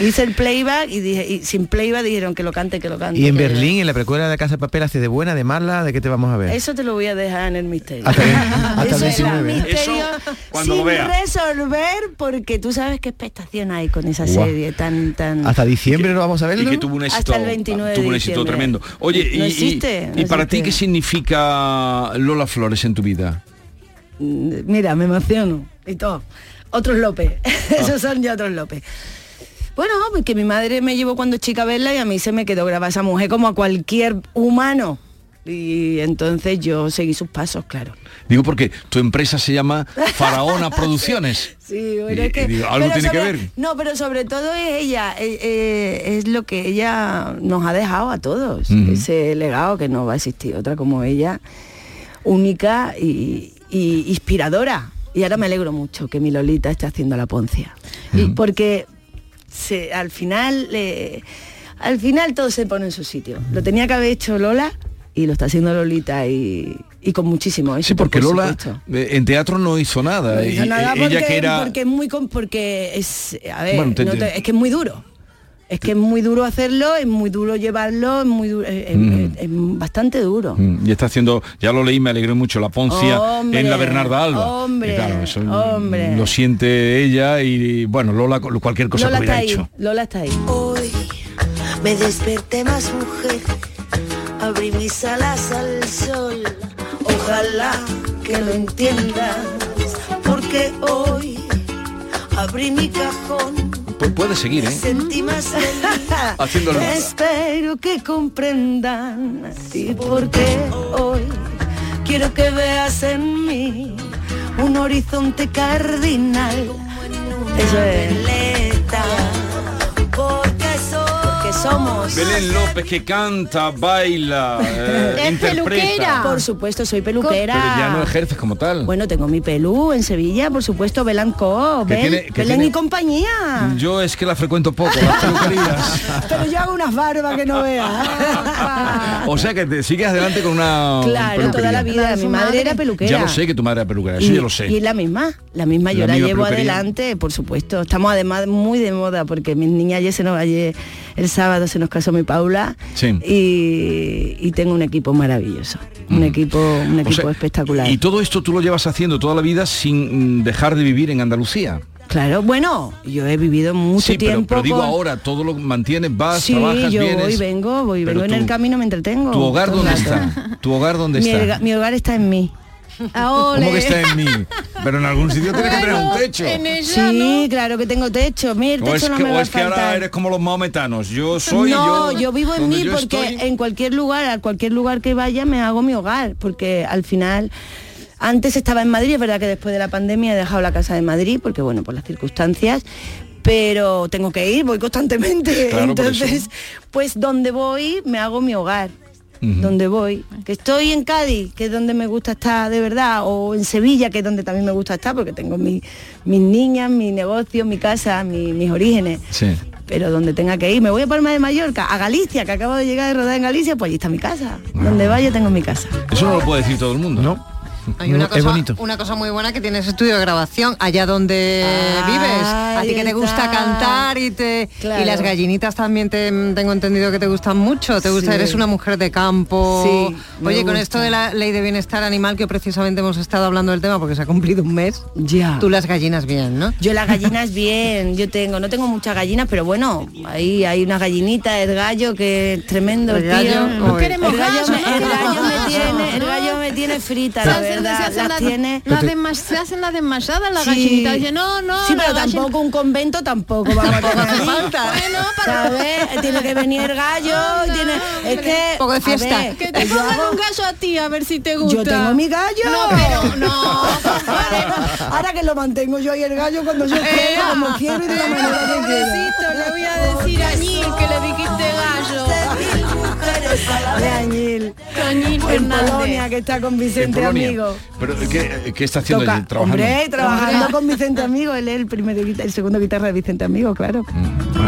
[SPEAKER 3] hice el playback y dije, y sin playback dijeron que lo cante, que lo cante.
[SPEAKER 18] Y en Berlín, en la precuela de la Casa de Papel, hace de buena, de mala, ¿de qué te vamos a ver?
[SPEAKER 3] Eso te lo voy a dejar en el misterio.
[SPEAKER 18] Hasta hasta el
[SPEAKER 3] Eso es
[SPEAKER 18] 19.
[SPEAKER 3] un misterio
[SPEAKER 18] cuando
[SPEAKER 3] sin
[SPEAKER 18] vea.
[SPEAKER 3] resolver porque tú sabes qué expectación hay con esa serie tan tan
[SPEAKER 18] Hasta diciembre no vamos a verlo.
[SPEAKER 4] Y que tuvo un éxito,
[SPEAKER 3] Hasta el 29
[SPEAKER 4] tuvo un éxito
[SPEAKER 3] diciembre.
[SPEAKER 4] tremendo. Oye,
[SPEAKER 3] No
[SPEAKER 4] y-
[SPEAKER 3] existe, no
[SPEAKER 4] y para ti qué significa Lola Flores en tu vida?
[SPEAKER 3] Mm, Mira, me emociono y todo. Otros López. (laughs)
[SPEAKER 4] Ah.
[SPEAKER 3] Esos son ya otros López. Bueno, porque mi madre me llevó cuando chica a verla y a mí se me quedó grabada esa mujer como a cualquier humano. Y entonces yo seguí sus pasos, claro.
[SPEAKER 4] Digo porque tu empresa se llama Faraona Producciones. (laughs)
[SPEAKER 3] Sí, bueno,
[SPEAKER 4] Y-
[SPEAKER 3] es que,
[SPEAKER 4] digo, algo tiene que ver.
[SPEAKER 3] No, pero sobre todo es ella, eh, eh, es lo que ella nos ha dejado a todos, ese legado que no va a existir otra como ella, única y, y inspiradora. Y ahora me alegro mucho que mi Lolita esté haciendo la poncia. Porque se- al final eh, al final todo se pone en su sitio. Lo tenía que haber hecho Lola y lo está haciendo Lolita y, y con muchísimo éxito.
[SPEAKER 4] Sí, porque
[SPEAKER 3] por
[SPEAKER 4] Lola eh, en teatro no hizo nada.
[SPEAKER 3] No hizo
[SPEAKER 4] Y-
[SPEAKER 3] nada
[SPEAKER 4] ella
[SPEAKER 3] porque,
[SPEAKER 4] que era...
[SPEAKER 3] porque es muy porque es a ver,
[SPEAKER 4] Bueno, te-
[SPEAKER 3] no
[SPEAKER 4] te-
[SPEAKER 3] te- es que es muy duro. Es que es muy duro hacerlo, es muy duro llevarlo, es muy duro, es,
[SPEAKER 4] Mm.
[SPEAKER 3] es bastante duro.
[SPEAKER 4] Mm, Y está haciendo, ya lo leí, me alegró mucho, la poncia
[SPEAKER 3] Hombre,
[SPEAKER 4] en la Bernarda Alba.
[SPEAKER 3] hombre,
[SPEAKER 4] Y claro, eso
[SPEAKER 3] hombre.
[SPEAKER 4] lo siente ella y bueno, Lola cualquier cosa
[SPEAKER 3] Lola
[SPEAKER 4] que
[SPEAKER 3] está
[SPEAKER 4] hubiera
[SPEAKER 3] ahí,
[SPEAKER 4] hecho.
[SPEAKER 3] Lola está ahí.
[SPEAKER 16] Hoy me desperté más mujer, abrí mis alas al sol. Ojalá que lo entiendas, porque hoy abrí mi cajón.
[SPEAKER 4] Pu- puede seguir, ¿eh?
[SPEAKER 16] sentí más (laughs)
[SPEAKER 4] luz.
[SPEAKER 3] Espero que comprendan y porque hoy quiero que veas en mí un horizonte cardinal. Eso es. Somos.
[SPEAKER 4] Belén López que canta, baila, eh, interpreta.
[SPEAKER 3] Por supuesto, soy peluquera.
[SPEAKER 4] Pero ya no ejerces como tal.
[SPEAKER 3] Bueno, tengo mi pelú en Sevilla, por supuesto, Belanco, Bel,
[SPEAKER 4] tiene-
[SPEAKER 3] Belén
[SPEAKER 4] tiene-
[SPEAKER 3] y compañía.
[SPEAKER 4] Yo es que la frecuento poco, las peluquerías. (laughs)
[SPEAKER 3] Pero yo hago unas barbas que no veas.
[SPEAKER 4] o sea que te sigues adelante con una
[SPEAKER 3] Claro, toda la vida. Mi madre era peluquera.
[SPEAKER 4] Ya lo sé que tu madre era peluquera, eso
[SPEAKER 3] y,
[SPEAKER 4] ya lo sé.
[SPEAKER 3] y la misma, la misma yo
[SPEAKER 4] La
[SPEAKER 3] la,
[SPEAKER 4] misma
[SPEAKER 3] llevo
[SPEAKER 4] peluquería.
[SPEAKER 3] adelante, por supuesto. Estamos además muy de moda porque mis niñas ayer se nos ayer el sábado se nos casó mi Paula
[SPEAKER 4] Sí.
[SPEAKER 3] y, y tengo un equipo maravilloso, un equipo, un
[SPEAKER 4] O
[SPEAKER 3] equipo
[SPEAKER 4] sea,
[SPEAKER 3] espectacular.
[SPEAKER 4] Y todo esto tú lo llevas haciendo toda la vida sin mm, dejar de vivir en Andalucía.
[SPEAKER 3] Claro, bueno, yo he vivido mucho
[SPEAKER 4] sí, pero,
[SPEAKER 3] tiempo.
[SPEAKER 4] pero digo
[SPEAKER 3] con-
[SPEAKER 4] ahora, todo lo mantienes, vas,
[SPEAKER 3] sí,
[SPEAKER 4] trabajas,
[SPEAKER 3] yo
[SPEAKER 4] vienes.
[SPEAKER 3] voy, vengo, voy, vengo en el camino, me entretengo.
[SPEAKER 4] ¿Tu hogar dónde está? ¿Tu hogar dónde está?
[SPEAKER 3] mi hogar está en mí. (laughs)
[SPEAKER 4] ¿Cómo que está en mí? Pero en algún sitio tienes que tener un techo.
[SPEAKER 3] Sí, claro que tengo techo. Mira,
[SPEAKER 4] O
[SPEAKER 3] techo
[SPEAKER 4] es
[SPEAKER 3] no
[SPEAKER 4] que,
[SPEAKER 3] me
[SPEAKER 4] o
[SPEAKER 3] va a
[SPEAKER 4] es que ahora eres como los maometanos. Yo soy
[SPEAKER 3] no,
[SPEAKER 4] yo.
[SPEAKER 3] yo, vivo en mí porque
[SPEAKER 4] estoy.
[SPEAKER 3] en cualquier lugar, a cualquier lugar que vaya me hago mi hogar, porque al final antes estaba en Madrid, es verdad que después de la pandemia he dejado la casa de Madrid porque bueno, por las circunstancias, pero tengo que ir, voy constantemente.
[SPEAKER 4] Claro,
[SPEAKER 3] Entonces, pues donde voy me hago mi hogar. Donde voy, que estoy en Cádiz, que es donde me gusta estar de verdad, o en Sevilla, que es donde también me gusta estar, porque tengo mi- mis niñas, mi negocio, mi casa, mi- mis orígenes
[SPEAKER 4] Sí.
[SPEAKER 3] pero donde tenga que ir. Me voy a Palma de Mallorca, a Galicia, que acabo de llegar de rodar en Galicia, pues allí está mi casa. Donde vaya tengo mi casa.
[SPEAKER 4] Eso no lo puede decir todo el mundo. No.
[SPEAKER 32] Hay una cosa, una cosa muy buena que tienes estudio de grabación allá donde vives. A ti que te gusta
[SPEAKER 3] está.
[SPEAKER 32] cantar y te
[SPEAKER 3] Claro.
[SPEAKER 32] y las gallinitas también te tengo entendido que te gustan mucho. Te gusta,
[SPEAKER 3] Sí.
[SPEAKER 32] eres una mujer de campo.
[SPEAKER 3] Sí,
[SPEAKER 32] Oye, con esto de la ley de bienestar animal que precisamente hemos estado hablando del tema porque se ha cumplido un mes.
[SPEAKER 3] Ya.
[SPEAKER 32] Tú las gallinas bien, ¿no?
[SPEAKER 3] Yo las gallinas bien, yo tengo, no tengo muchas gallinas, pero bueno, ahí hay una gallinita, el gallo que es tremendo,
[SPEAKER 32] El
[SPEAKER 3] tío.
[SPEAKER 32] gallo,
[SPEAKER 3] No queremos el gallo,
[SPEAKER 6] gallo,
[SPEAKER 3] me,
[SPEAKER 6] no
[SPEAKER 3] el
[SPEAKER 6] queremos
[SPEAKER 3] gallo me (laughs) tiene, el gallo me tiene frita,
[SPEAKER 6] Se
[SPEAKER 3] la
[SPEAKER 6] hacen- se
[SPEAKER 3] verdad,
[SPEAKER 6] hacen
[SPEAKER 3] las tiene.
[SPEAKER 6] se hacen las desmayadas las
[SPEAKER 3] Sí.
[SPEAKER 6] gallinitas. Dice, no, no,
[SPEAKER 3] Sí, pero tampoco un convento tampoco vamos a tener allí.
[SPEAKER 6] Bueno,
[SPEAKER 3] ¿Sabes? Tiene que venir el gallo, tiene, es que
[SPEAKER 32] Poco de fiesta.
[SPEAKER 3] ver,
[SPEAKER 6] Que te pongan
[SPEAKER 3] hago-
[SPEAKER 6] un gallo a ti a ver si te gusta.
[SPEAKER 3] Yo tengo mi gallo.
[SPEAKER 6] No, pero no.
[SPEAKER 3] Ahora que lo mantengo yo ahí el gallo cuando yo quiero, como quiero y de la manera que quiero.
[SPEAKER 6] Le voy a decir a Ñil que le dijiste gallo. (laughs)
[SPEAKER 3] De Añil. En. Polonia, que está con
[SPEAKER 4] En
[SPEAKER 3] Vicente. Amigo.
[SPEAKER 4] Pero ¿qué, qué está haciendo
[SPEAKER 3] Toca-
[SPEAKER 4] allí? Trabajando.
[SPEAKER 3] hombre, trabajando con Vicente Amigo, él es el primer el segundo guitarra de Vicente Amigo, claro.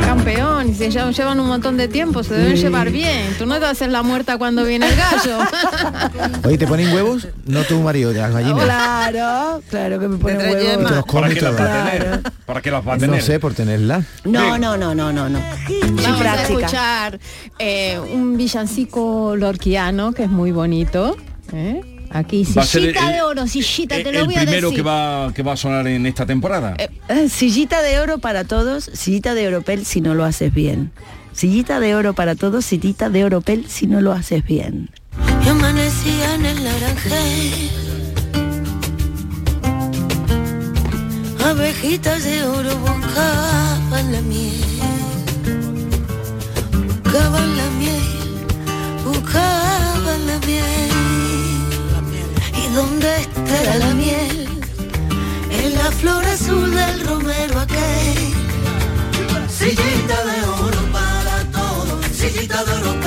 [SPEAKER 6] Campeón, y se llevan, llevan un montón de tiempo, se deben
[SPEAKER 3] Sí.
[SPEAKER 6] llevar bien. Tú no te haces la muerta cuando viene el gallo. (laughs)
[SPEAKER 18] Oye, ¿te ponen huevos? No tu marido, de las gallinas.
[SPEAKER 3] Claro, claro que me pone
[SPEAKER 32] trae
[SPEAKER 3] huevo.
[SPEAKER 32] yema.
[SPEAKER 18] Te los
[SPEAKER 4] ¿Para qué las va a tener? ¿Para qué las va a tener?
[SPEAKER 18] No sé, por tenerla.
[SPEAKER 3] No, no, no, no, no, no.
[SPEAKER 6] Vamos a
[SPEAKER 3] práctica.
[SPEAKER 6] escuchar eh, un villancico lorquiano que es muy bonito. ¿eh? Aquí,
[SPEAKER 4] Va a ser
[SPEAKER 6] sillita
[SPEAKER 4] el-
[SPEAKER 6] de oro, sillita, te lo
[SPEAKER 4] el
[SPEAKER 6] voy a
[SPEAKER 4] primero que va que va a sonar en esta temporada.
[SPEAKER 3] Eh, Sillita de oro para todos, sillita de oropel si no lo haces bien. Sillita de oro para todos, sillita de oropel si no lo haces bien.
[SPEAKER 16] Yo amanecía en el naranjal Abejitas de oro buscaban la miel Buscaban la miel Buscaban la miel ¿Y dónde estará la miel? En la flor azul del romero aquel Sillita de oro para todos, sillita de oro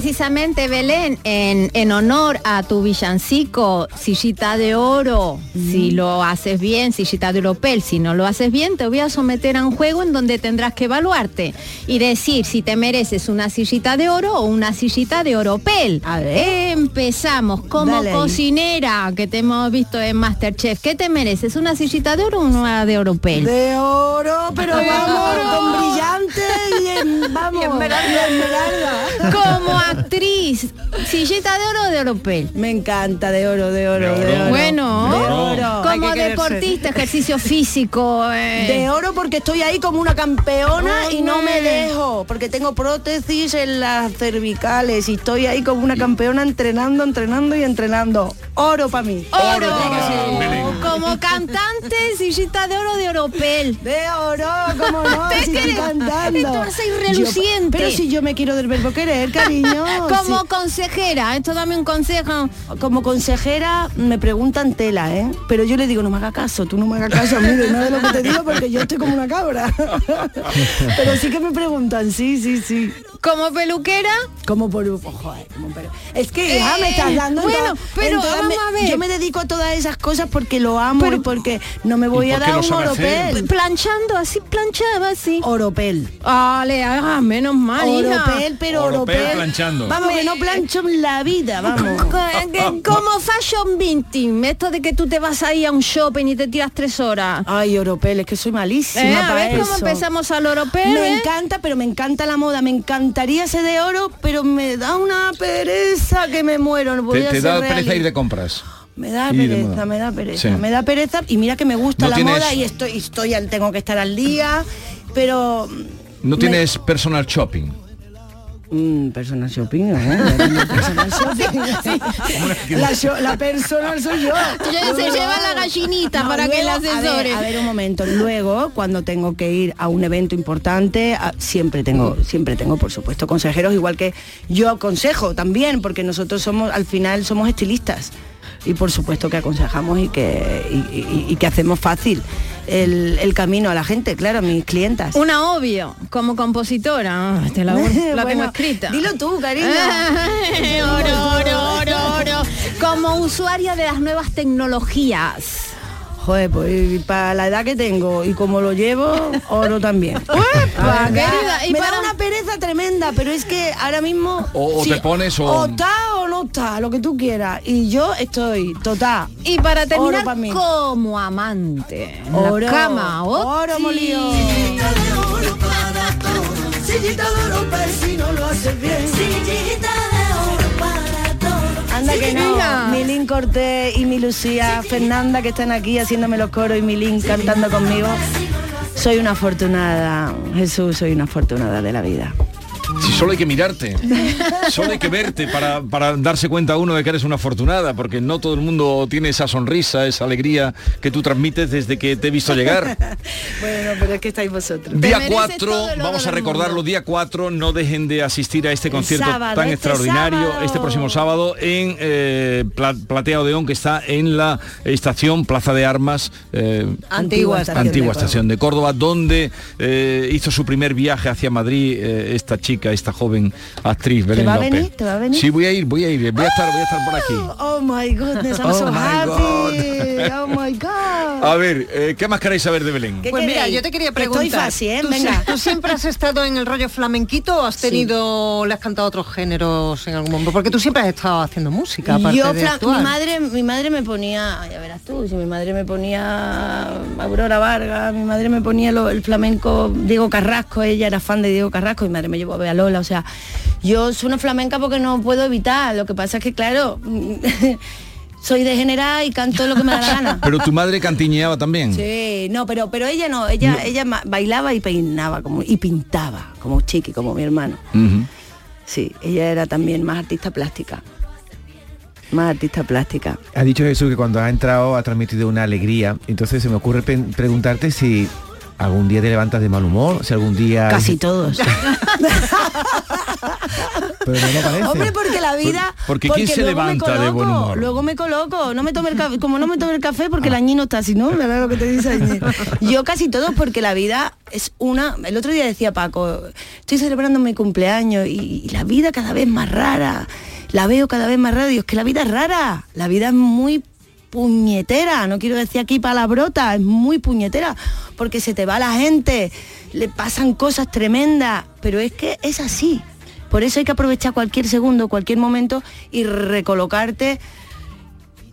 [SPEAKER 6] precisamente Belén, en, en honor a tu villancico, sillita de oro, si lo haces bien, sillita de oropel, si no lo haces bien, te voy a someter a un juego en donde tendrás que evaluarte y decir si te mereces una sillita de oro o una sillita de oropel.
[SPEAKER 3] A ver.
[SPEAKER 6] Empezamos como
[SPEAKER 3] Dale ahí.
[SPEAKER 6] cocinera que te hemos visto en Masterchef. ¿Qué te mereces? ¿Una sillita de oro o una de oropel?
[SPEAKER 3] De oro, pero
[SPEAKER 6] De
[SPEAKER 3] vamos, (laughs)
[SPEAKER 6] oro.
[SPEAKER 3] con brillante y en, vamos,
[SPEAKER 6] Y esmeralda. Como actriz, sillita de oro o de oropel.
[SPEAKER 3] Me encanta de oro, de oro,
[SPEAKER 4] De
[SPEAKER 3] de
[SPEAKER 4] oro.
[SPEAKER 6] Bueno,
[SPEAKER 3] de oro.
[SPEAKER 6] Como deportista, ejercicio físico. eh.
[SPEAKER 3] De oro porque estoy ahí como una campeona y no me dejo, porque tengo prótesis en las cervicales y estoy ahí como una campeona entrenando, entrenando y entrenando. Oro para mí.
[SPEAKER 6] Oro. Como cantante, sillita de oro de oropel.
[SPEAKER 3] De oro, como no, si estoy cantando. Yo-
[SPEAKER 6] irreluciente.
[SPEAKER 3] pero si yo me quiero del verbo querer, cariño.
[SPEAKER 6] Como consejera, esto dame un consejo.
[SPEAKER 3] como consejera me preguntan tela, ¿eh? Pero yo le digo, no me haga caso, tú no me hagas caso a mí de nada de lo que te digo porque yo estoy como una cabra. (laughs) Pero sí que me preguntan, sí, sí, sí.
[SPEAKER 6] Como peluquera,
[SPEAKER 3] Como por oh, joder, como Es que ya me estás dando en
[SPEAKER 6] bueno,
[SPEAKER 3] toda-
[SPEAKER 6] pero vamos
[SPEAKER 3] me-
[SPEAKER 6] a ver.
[SPEAKER 3] Yo me dedico a todas esas cosas porque lo amo
[SPEAKER 6] Pero-
[SPEAKER 3] y porque no me voy
[SPEAKER 4] ¿Y
[SPEAKER 3] a dar un oropel.
[SPEAKER 6] planchando así, planchaba así.
[SPEAKER 3] Oropel.
[SPEAKER 6] Vale, ah, menos mal.
[SPEAKER 3] Oropel, pero
[SPEAKER 4] Oropel
[SPEAKER 3] oropel.
[SPEAKER 4] planchando.
[SPEAKER 3] Vamos, que no plancho en la vida, vamos.
[SPEAKER 6] Que- (laughs) Como fashion vinting, esto de que tú te vas ahí a un shopping y te tiras tres horas.
[SPEAKER 3] Ay, oropel, es que soy malísima
[SPEAKER 6] Eh, a ver cómo empezamos al oropel.
[SPEAKER 3] Me
[SPEAKER 6] ¿eh?
[SPEAKER 3] encanta, pero me encanta la moda. Me encantaría ser de oro, pero me da una pereza que me muero. No
[SPEAKER 4] Te, te da pereza ir de compras.
[SPEAKER 3] Me da pereza, me da pereza,
[SPEAKER 4] Sí.
[SPEAKER 3] me da pereza. Y mira que me gusta
[SPEAKER 4] No
[SPEAKER 3] la
[SPEAKER 4] tienes-
[SPEAKER 3] moda y estoy, estoy, tengo que estar al día, pero
[SPEAKER 4] No
[SPEAKER 3] Me-
[SPEAKER 4] tienes personal shopping.
[SPEAKER 3] Mm, personal shopping, shopping. (laughs) (laughs) La, sho- la personal soy yo.
[SPEAKER 6] Ya se lleva la gallinita para que la
[SPEAKER 3] luego, a ver,
[SPEAKER 6] asesore.
[SPEAKER 3] A ver, un momento. Luego, cuando tengo que ir a un evento importante, a- siempre tengo, siempre tengo, por supuesto, consejeros, igual que yo aconsejo también, porque nosotros somos, al final, somos estilistas. Y por supuesto que aconsejamos y que, y, y- y que hacemos fácil el, el camino a la gente, claro, a mis clientas.
[SPEAKER 6] Una obvio, como compositora, ah, te la, la tengo
[SPEAKER 3] Bueno,
[SPEAKER 6] escrita.
[SPEAKER 3] Dilo tú, cariño.
[SPEAKER 6] Ay, (laughs) oro, oro, oro, oro. Como usuaria de las nuevas tecnologías.
[SPEAKER 3] Joder, pues para la edad que tengo y como lo llevo, oro también. (laughs)
[SPEAKER 6] Y
[SPEAKER 3] me
[SPEAKER 6] para-
[SPEAKER 3] da una pereza tremenda, pero es que ahora mismo...
[SPEAKER 4] O- o te pones o-
[SPEAKER 3] O está o no está, lo que tú quieras. Y yo estoy total.
[SPEAKER 6] Y para terminar,
[SPEAKER 3] Oro pa'
[SPEAKER 6] como amante. En
[SPEAKER 3] Oro,
[SPEAKER 6] la cama,
[SPEAKER 3] oro
[SPEAKER 6] Oti.
[SPEAKER 3] molido.
[SPEAKER 16] Sillita de oro para todo, sillita de oro para si no lo haces bien. Sillita oro
[SPEAKER 3] que no. Milín Cortés y mi Lucía Fernanda que están aquí haciéndome los coros y Milín cantando conmigo. Soy una afortunada, Jesús, soy una afortunada de la vida.
[SPEAKER 4] Si solo hay que mirarte, (laughs) solo hay que verte para, para darse cuenta uno de que eres una afortunada, porque no todo el mundo tiene esa sonrisa, esa alegría que tú transmites desde que te he visto llegar. (laughs)
[SPEAKER 3] Bueno, pero es que estáis vosotros.
[SPEAKER 4] Día
[SPEAKER 6] mereces
[SPEAKER 4] 4,
[SPEAKER 6] todo el oro
[SPEAKER 4] vamos a recordarlo, día 4, no dejen de asistir a este concierto
[SPEAKER 3] sábado,
[SPEAKER 4] tan
[SPEAKER 3] este
[SPEAKER 4] extraordinario
[SPEAKER 3] sábado.
[SPEAKER 4] este próximo sábado en eh, Pla- Platea Odeón, que está en la estación Plaza de Armas, eh,
[SPEAKER 3] Antigua estación
[SPEAKER 4] antigua
[SPEAKER 3] de
[SPEAKER 4] estación de Córdoba, donde eh, hizo su primer viaje hacia Madrid eh, esta chica, esta joven actriz Belén
[SPEAKER 3] va a
[SPEAKER 4] López.
[SPEAKER 3] venir? ¿Te va a venir?
[SPEAKER 4] Sí, voy a ir, voy a ir, voy a estar, voy a estar por aquí.
[SPEAKER 3] Oh my goodness, I'm
[SPEAKER 4] Oh
[SPEAKER 3] so
[SPEAKER 4] my
[SPEAKER 3] happy. Oh my god.
[SPEAKER 4] A ver, eh, ¿qué más queréis saber de Belén?
[SPEAKER 3] ¿Qué
[SPEAKER 32] Pues mira,
[SPEAKER 3] queréis?
[SPEAKER 32] yo te quería
[SPEAKER 3] Que estoy
[SPEAKER 32] preguntar.
[SPEAKER 3] fácil, ¿eh?
[SPEAKER 32] ¿tú,
[SPEAKER 3] Venga.
[SPEAKER 32] ¿Tú siempre has estado en el rollo flamenquito o has tenido, le has cantado otros géneros en algún momento? Porque tú siempre has estado haciendo música, aparte
[SPEAKER 3] Yo,
[SPEAKER 32] de
[SPEAKER 3] fla-
[SPEAKER 32] actuar.
[SPEAKER 3] mi madre, mi madre me ponía, ya verás tú, si mi madre me ponía Aurora Vargas, mi madre me ponía lo- el flamenco Diego Carrasco, ella era fan de Diego Carrasco, mi madre me llevó a ver a Lola, o sea, yo soy una flamenca porque no puedo evitar, lo que pasa es que claro, (laughs) soy degenerada y canto lo que me da la gana.
[SPEAKER 4] Pero tu madre cantiñeaba también.
[SPEAKER 3] Sí, no, pero pero ella no, ella ella ma- bailaba y peinaba como y pintaba como chiqui, como mi hermano.
[SPEAKER 4] Ujú.
[SPEAKER 3] Sí, ella era también más artista plástica. Más artista plástica.
[SPEAKER 18] Ha dicho Jesús que cuando ha entrado ha transmitido una alegría. Entonces se me ocurre preguntarte si algún día te levantas de mal humor, si algún día...
[SPEAKER 3] Casi todos. (laughs)
[SPEAKER 18] Pero no me parece.
[SPEAKER 3] Hombre, porque la vida.
[SPEAKER 4] Por- porque ¿quién se
[SPEAKER 3] luego me
[SPEAKER 4] levanta de
[SPEAKER 3] coloco,
[SPEAKER 4] buen humor?
[SPEAKER 3] Luego me coloco, no me tomo el café, como no me tomo el café porque el añino está así, ¿no? ¿Verdad lo que te dice? (laughs) Yo casi todos porque la vida es una. El otro día decía Paco, estoy celebrando mi cumpleaños y, y la vida cada vez más rara. La veo cada vez más rara. Digo, es que la vida es rara. La vida es muy puñetera, no quiero decir aquí palabrota, es muy puñetera, porque se te va la gente, le pasan cosas tremendas, pero es que es así. Por eso hay que aprovechar cualquier segundo, cualquier momento y recolocarte,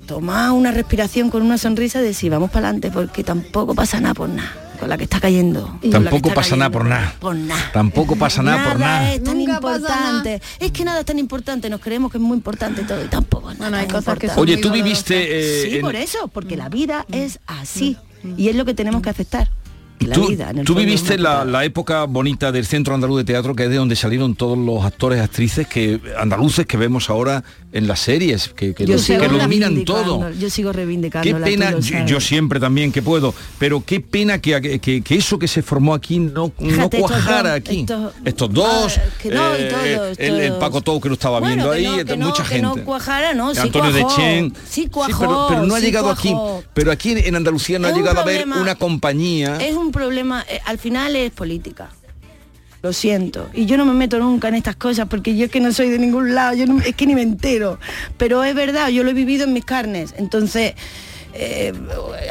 [SPEAKER 3] tomar una respiración con una sonrisa y decir, vamos para adelante, porque tampoco pasa nada por nada, con la que está cayendo.
[SPEAKER 4] Tampoco
[SPEAKER 3] está
[SPEAKER 4] pasa nada por nada.
[SPEAKER 3] Por nada.
[SPEAKER 4] Tampoco pasa nada, por nada.
[SPEAKER 3] es tan
[SPEAKER 6] Nunca pasa
[SPEAKER 3] importante. Es que nada es tan importante, nos creemos que es muy importante todo y tampoco nada
[SPEAKER 6] Bueno, hay cosas que son
[SPEAKER 4] Oye, tú
[SPEAKER 6] dolorosas.
[SPEAKER 4] viviste... eh,
[SPEAKER 3] Sí,
[SPEAKER 4] en-
[SPEAKER 3] por eso, porque la vida es así. Y es lo que tenemos que aceptar. La
[SPEAKER 4] Tú,
[SPEAKER 3] vida, en
[SPEAKER 4] viviste la, época bonita del Centro Andaluz de Teatro, que es de donde salieron todos los actores, actrices que andaluces que vemos ahora en las series, que, que
[SPEAKER 3] Yo
[SPEAKER 4] lo,
[SPEAKER 3] sigo
[SPEAKER 4] que lo todo.
[SPEAKER 3] Yo sigo reivindicando.
[SPEAKER 4] Qué pena, yo, yo siempre también que puedo, pero qué pena que, que- que eso que se formó aquí no,
[SPEAKER 3] Fíjate,
[SPEAKER 4] cuajara aquí.
[SPEAKER 3] estos-
[SPEAKER 4] Estos dos,
[SPEAKER 3] Ah, que no, y
[SPEAKER 4] eh,
[SPEAKER 3] todos,
[SPEAKER 4] el. Paco Tou que lo estaba viendo
[SPEAKER 3] Bueno,
[SPEAKER 4] ahí,
[SPEAKER 3] no,
[SPEAKER 4] mucha gente.
[SPEAKER 3] no cuajara, no, sí
[SPEAKER 4] Antonio
[SPEAKER 3] cuajó,
[SPEAKER 4] de Chen.
[SPEAKER 3] sí cuajó,
[SPEAKER 4] pero, pero no ha
[SPEAKER 3] sí
[SPEAKER 4] llegado
[SPEAKER 3] cuajó.
[SPEAKER 4] aquí. Pero aquí en Andalucía no ha llegado a ver una compañía.
[SPEAKER 3] Es un problema, eh, al final es política. Lo siento. Y yo no me meto nunca en estas cosas porque yo es que no soy de ningún lado, yo no- es que ni me entero. Pero es verdad, yo lo he vivido en mis carnes. Entonces, eh,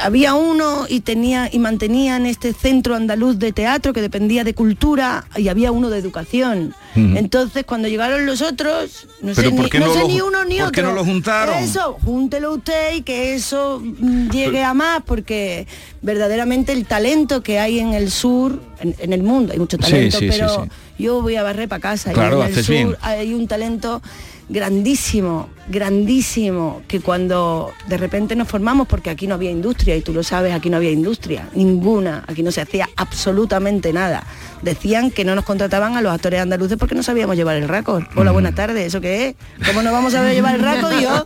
[SPEAKER 3] había uno y tenía y mantenían este centro andaluz de teatro que dependía de cultura y había uno de educación. Entonces, cuando llegaron los otros, no sé,
[SPEAKER 4] ¿por
[SPEAKER 3] ni,
[SPEAKER 4] qué
[SPEAKER 3] no
[SPEAKER 4] no
[SPEAKER 3] sé
[SPEAKER 4] lo
[SPEAKER 3] ni
[SPEAKER 4] ju-
[SPEAKER 3] uno ni
[SPEAKER 4] por
[SPEAKER 3] otro.
[SPEAKER 4] qué no lo juntaron?
[SPEAKER 3] Eso, júntelo usted y que eso mm, llegue a más porque verdaderamente el talento que hay en el sur, en, en el mundo, hay mucho talento,
[SPEAKER 4] sí, sí,
[SPEAKER 3] pero
[SPEAKER 4] sí.
[SPEAKER 3] Yo voy a barrer para casa. y en el sur
[SPEAKER 4] bien.
[SPEAKER 3] hay un talento grandísimo, grandísimo, que cuando de repente nos formamos, porque aquí no había industria, y tú lo sabes, aquí no había industria, ninguna, aquí no se hacía absolutamente nada. Decían que no nos contrataban a los actores andaluces porque no sabíamos llevar el raco. Hola, buenas tardes, ¿eso qué es? ¿Cómo no vamos a llevar el raco, Dios?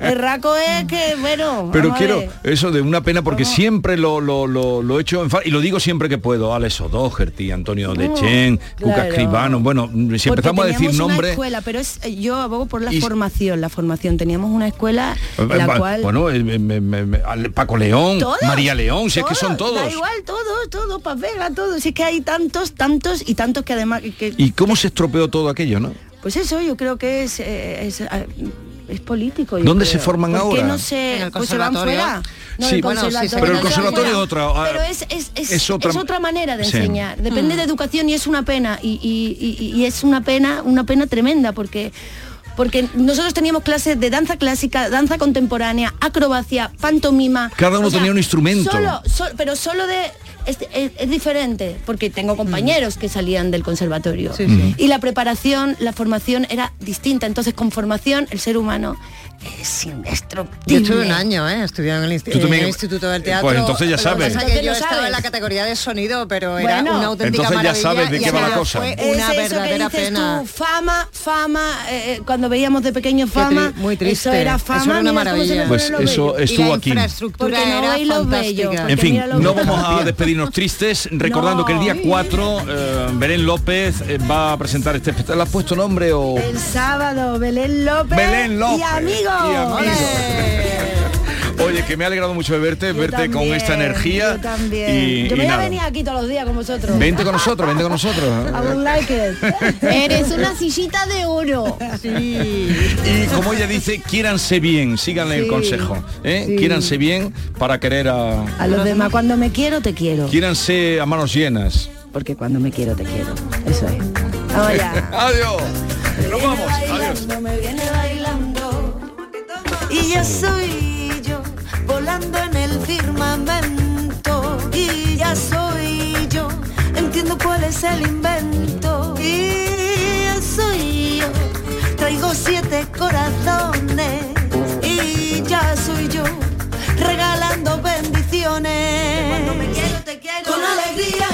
[SPEAKER 3] El raco es que, bueno,
[SPEAKER 4] Pero quiero eso de una pena porque siempre lo, lo, lo, lo he hecho en y lo digo siempre que puedo. Alex O'Doherty, Antonio Dechen, Cuca
[SPEAKER 3] claro.
[SPEAKER 4] Escribano. Bueno, si
[SPEAKER 3] Porque
[SPEAKER 4] empezamos a decir nombres.
[SPEAKER 3] escuela, pero es, eh, yo abogo por la
[SPEAKER 4] Y-
[SPEAKER 3] formación, la formación. Teníamos una escuela la
[SPEAKER 4] Va-
[SPEAKER 3] cual...
[SPEAKER 4] Bueno, eh, al- Paco León,
[SPEAKER 3] Todos,
[SPEAKER 4] María León, si es que son
[SPEAKER 3] todos. Da igual, todos, todos, pa' Vega, todos. Si es que hay tantos, tantos y tantos que además... que-
[SPEAKER 4] ¿Y cómo se estropeó todo aquello, no?
[SPEAKER 3] pues eso yo creo que es, eh, es, ah, es político. yo
[SPEAKER 4] ¿Dónde
[SPEAKER 3] creo.
[SPEAKER 4] se forman
[SPEAKER 3] ¿Por qué
[SPEAKER 4] ahora?
[SPEAKER 3] no se,
[SPEAKER 32] En el
[SPEAKER 3] pues se van fuera? No,
[SPEAKER 4] Sí,
[SPEAKER 3] el
[SPEAKER 4] bueno, sí,
[SPEAKER 3] conservatorio
[SPEAKER 4] pero el conservatorio es otra,
[SPEAKER 3] Pero es, es, es,
[SPEAKER 4] es otra-
[SPEAKER 3] es otra manera de
[SPEAKER 4] Sí.
[SPEAKER 3] enseñar. Depende
[SPEAKER 32] Mm.
[SPEAKER 3] de educación y es una pena. Y, y- y- y es una pena, una pena tremenda porque porque nosotros teníamos clases de danza clásica, danza contemporánea, acrobacia, pantomima.
[SPEAKER 4] Cada uno
[SPEAKER 3] O sea,
[SPEAKER 4] tenía un instrumento.
[SPEAKER 3] Solo, sol- pero solo de es, es- es diferente porque tengo compañeros que salían del conservatorio
[SPEAKER 32] Sí, sí.
[SPEAKER 3] y la preparación, la formación era distinta. Entonces con formación el ser humano es
[SPEAKER 32] Yo
[SPEAKER 3] indestructible.
[SPEAKER 32] estuve un año, ¿eh? Estudiando en el, insti-
[SPEAKER 4] Tú también-
[SPEAKER 32] en el Instituto del
[SPEAKER 4] eh,
[SPEAKER 32] Teatro.
[SPEAKER 4] pues entonces ya
[SPEAKER 32] Lo que
[SPEAKER 4] sabes.
[SPEAKER 32] pasa es que yo
[SPEAKER 3] lo
[SPEAKER 32] estaba en la
[SPEAKER 3] sabes.
[SPEAKER 32] categoría de sonido, pero era
[SPEAKER 3] Bueno.
[SPEAKER 32] una auténtica
[SPEAKER 4] Entonces ya sabes de qué va la cosa.
[SPEAKER 32] Fue
[SPEAKER 3] Es
[SPEAKER 32] una
[SPEAKER 3] eso que
[SPEAKER 32] verdadera
[SPEAKER 3] dices
[SPEAKER 32] pena.
[SPEAKER 3] tú, fama, fama, eh, eh, cuando veíamos de pequeño fama,
[SPEAKER 32] tri- muy triste.
[SPEAKER 3] eso era
[SPEAKER 32] Eso
[SPEAKER 3] fama,
[SPEAKER 32] era una
[SPEAKER 3] mira cómo se me
[SPEAKER 32] maravilla.
[SPEAKER 4] Pues eso es- estuvo
[SPEAKER 32] y la
[SPEAKER 4] aquí.
[SPEAKER 32] infraestructura
[SPEAKER 3] Porque no
[SPEAKER 32] era fantástica.
[SPEAKER 3] porque
[SPEAKER 4] En fin,
[SPEAKER 3] lo
[SPEAKER 4] no
[SPEAKER 3] que-
[SPEAKER 4] vamos a despedirnos tristes, (laughs) recordando que el día 4 eh, Belén López eh, va a presentar este espectáculo. ¿Le has puesto nombre o...?
[SPEAKER 3] El sábado, Belén López,
[SPEAKER 4] Belén López
[SPEAKER 3] y.
[SPEAKER 4] y amigos. (laughs) Oye, que me ha alegrado mucho de verte,
[SPEAKER 3] Yo
[SPEAKER 4] verte con esta energía.
[SPEAKER 3] Yo también.
[SPEAKER 4] Y,
[SPEAKER 3] yo me voy a
[SPEAKER 4] nada.
[SPEAKER 3] venir aquí todos los días con vosotros.
[SPEAKER 4] Vente con nosotros, vente con nosotros. (laughs)
[SPEAKER 3] I would like it. Eres una sillita de oro.
[SPEAKER 4] Y como ella dice, quiéranse bien, síganle el
[SPEAKER 3] Sí,
[SPEAKER 4] consejo. ¿eh?
[SPEAKER 3] sí.
[SPEAKER 4] Quiéranse bien para querer a...
[SPEAKER 3] A los demás, cuando me quiero, te quiero.
[SPEAKER 4] Quiéranse a manos llenas.
[SPEAKER 3] Porque cuando me quiero, te quiero. Eso es. Vamos ya. (laughs)
[SPEAKER 4] Adiós. Nos vamos. Adiós.
[SPEAKER 16] Y ya soy yo volando en el firmamento. Y ya soy yo entiendo cuál es el invento. Y ya soy yo traigo siete corazones. Y ya soy yo regalando bendiciones. Cuando me quiero te quiero. Con alegría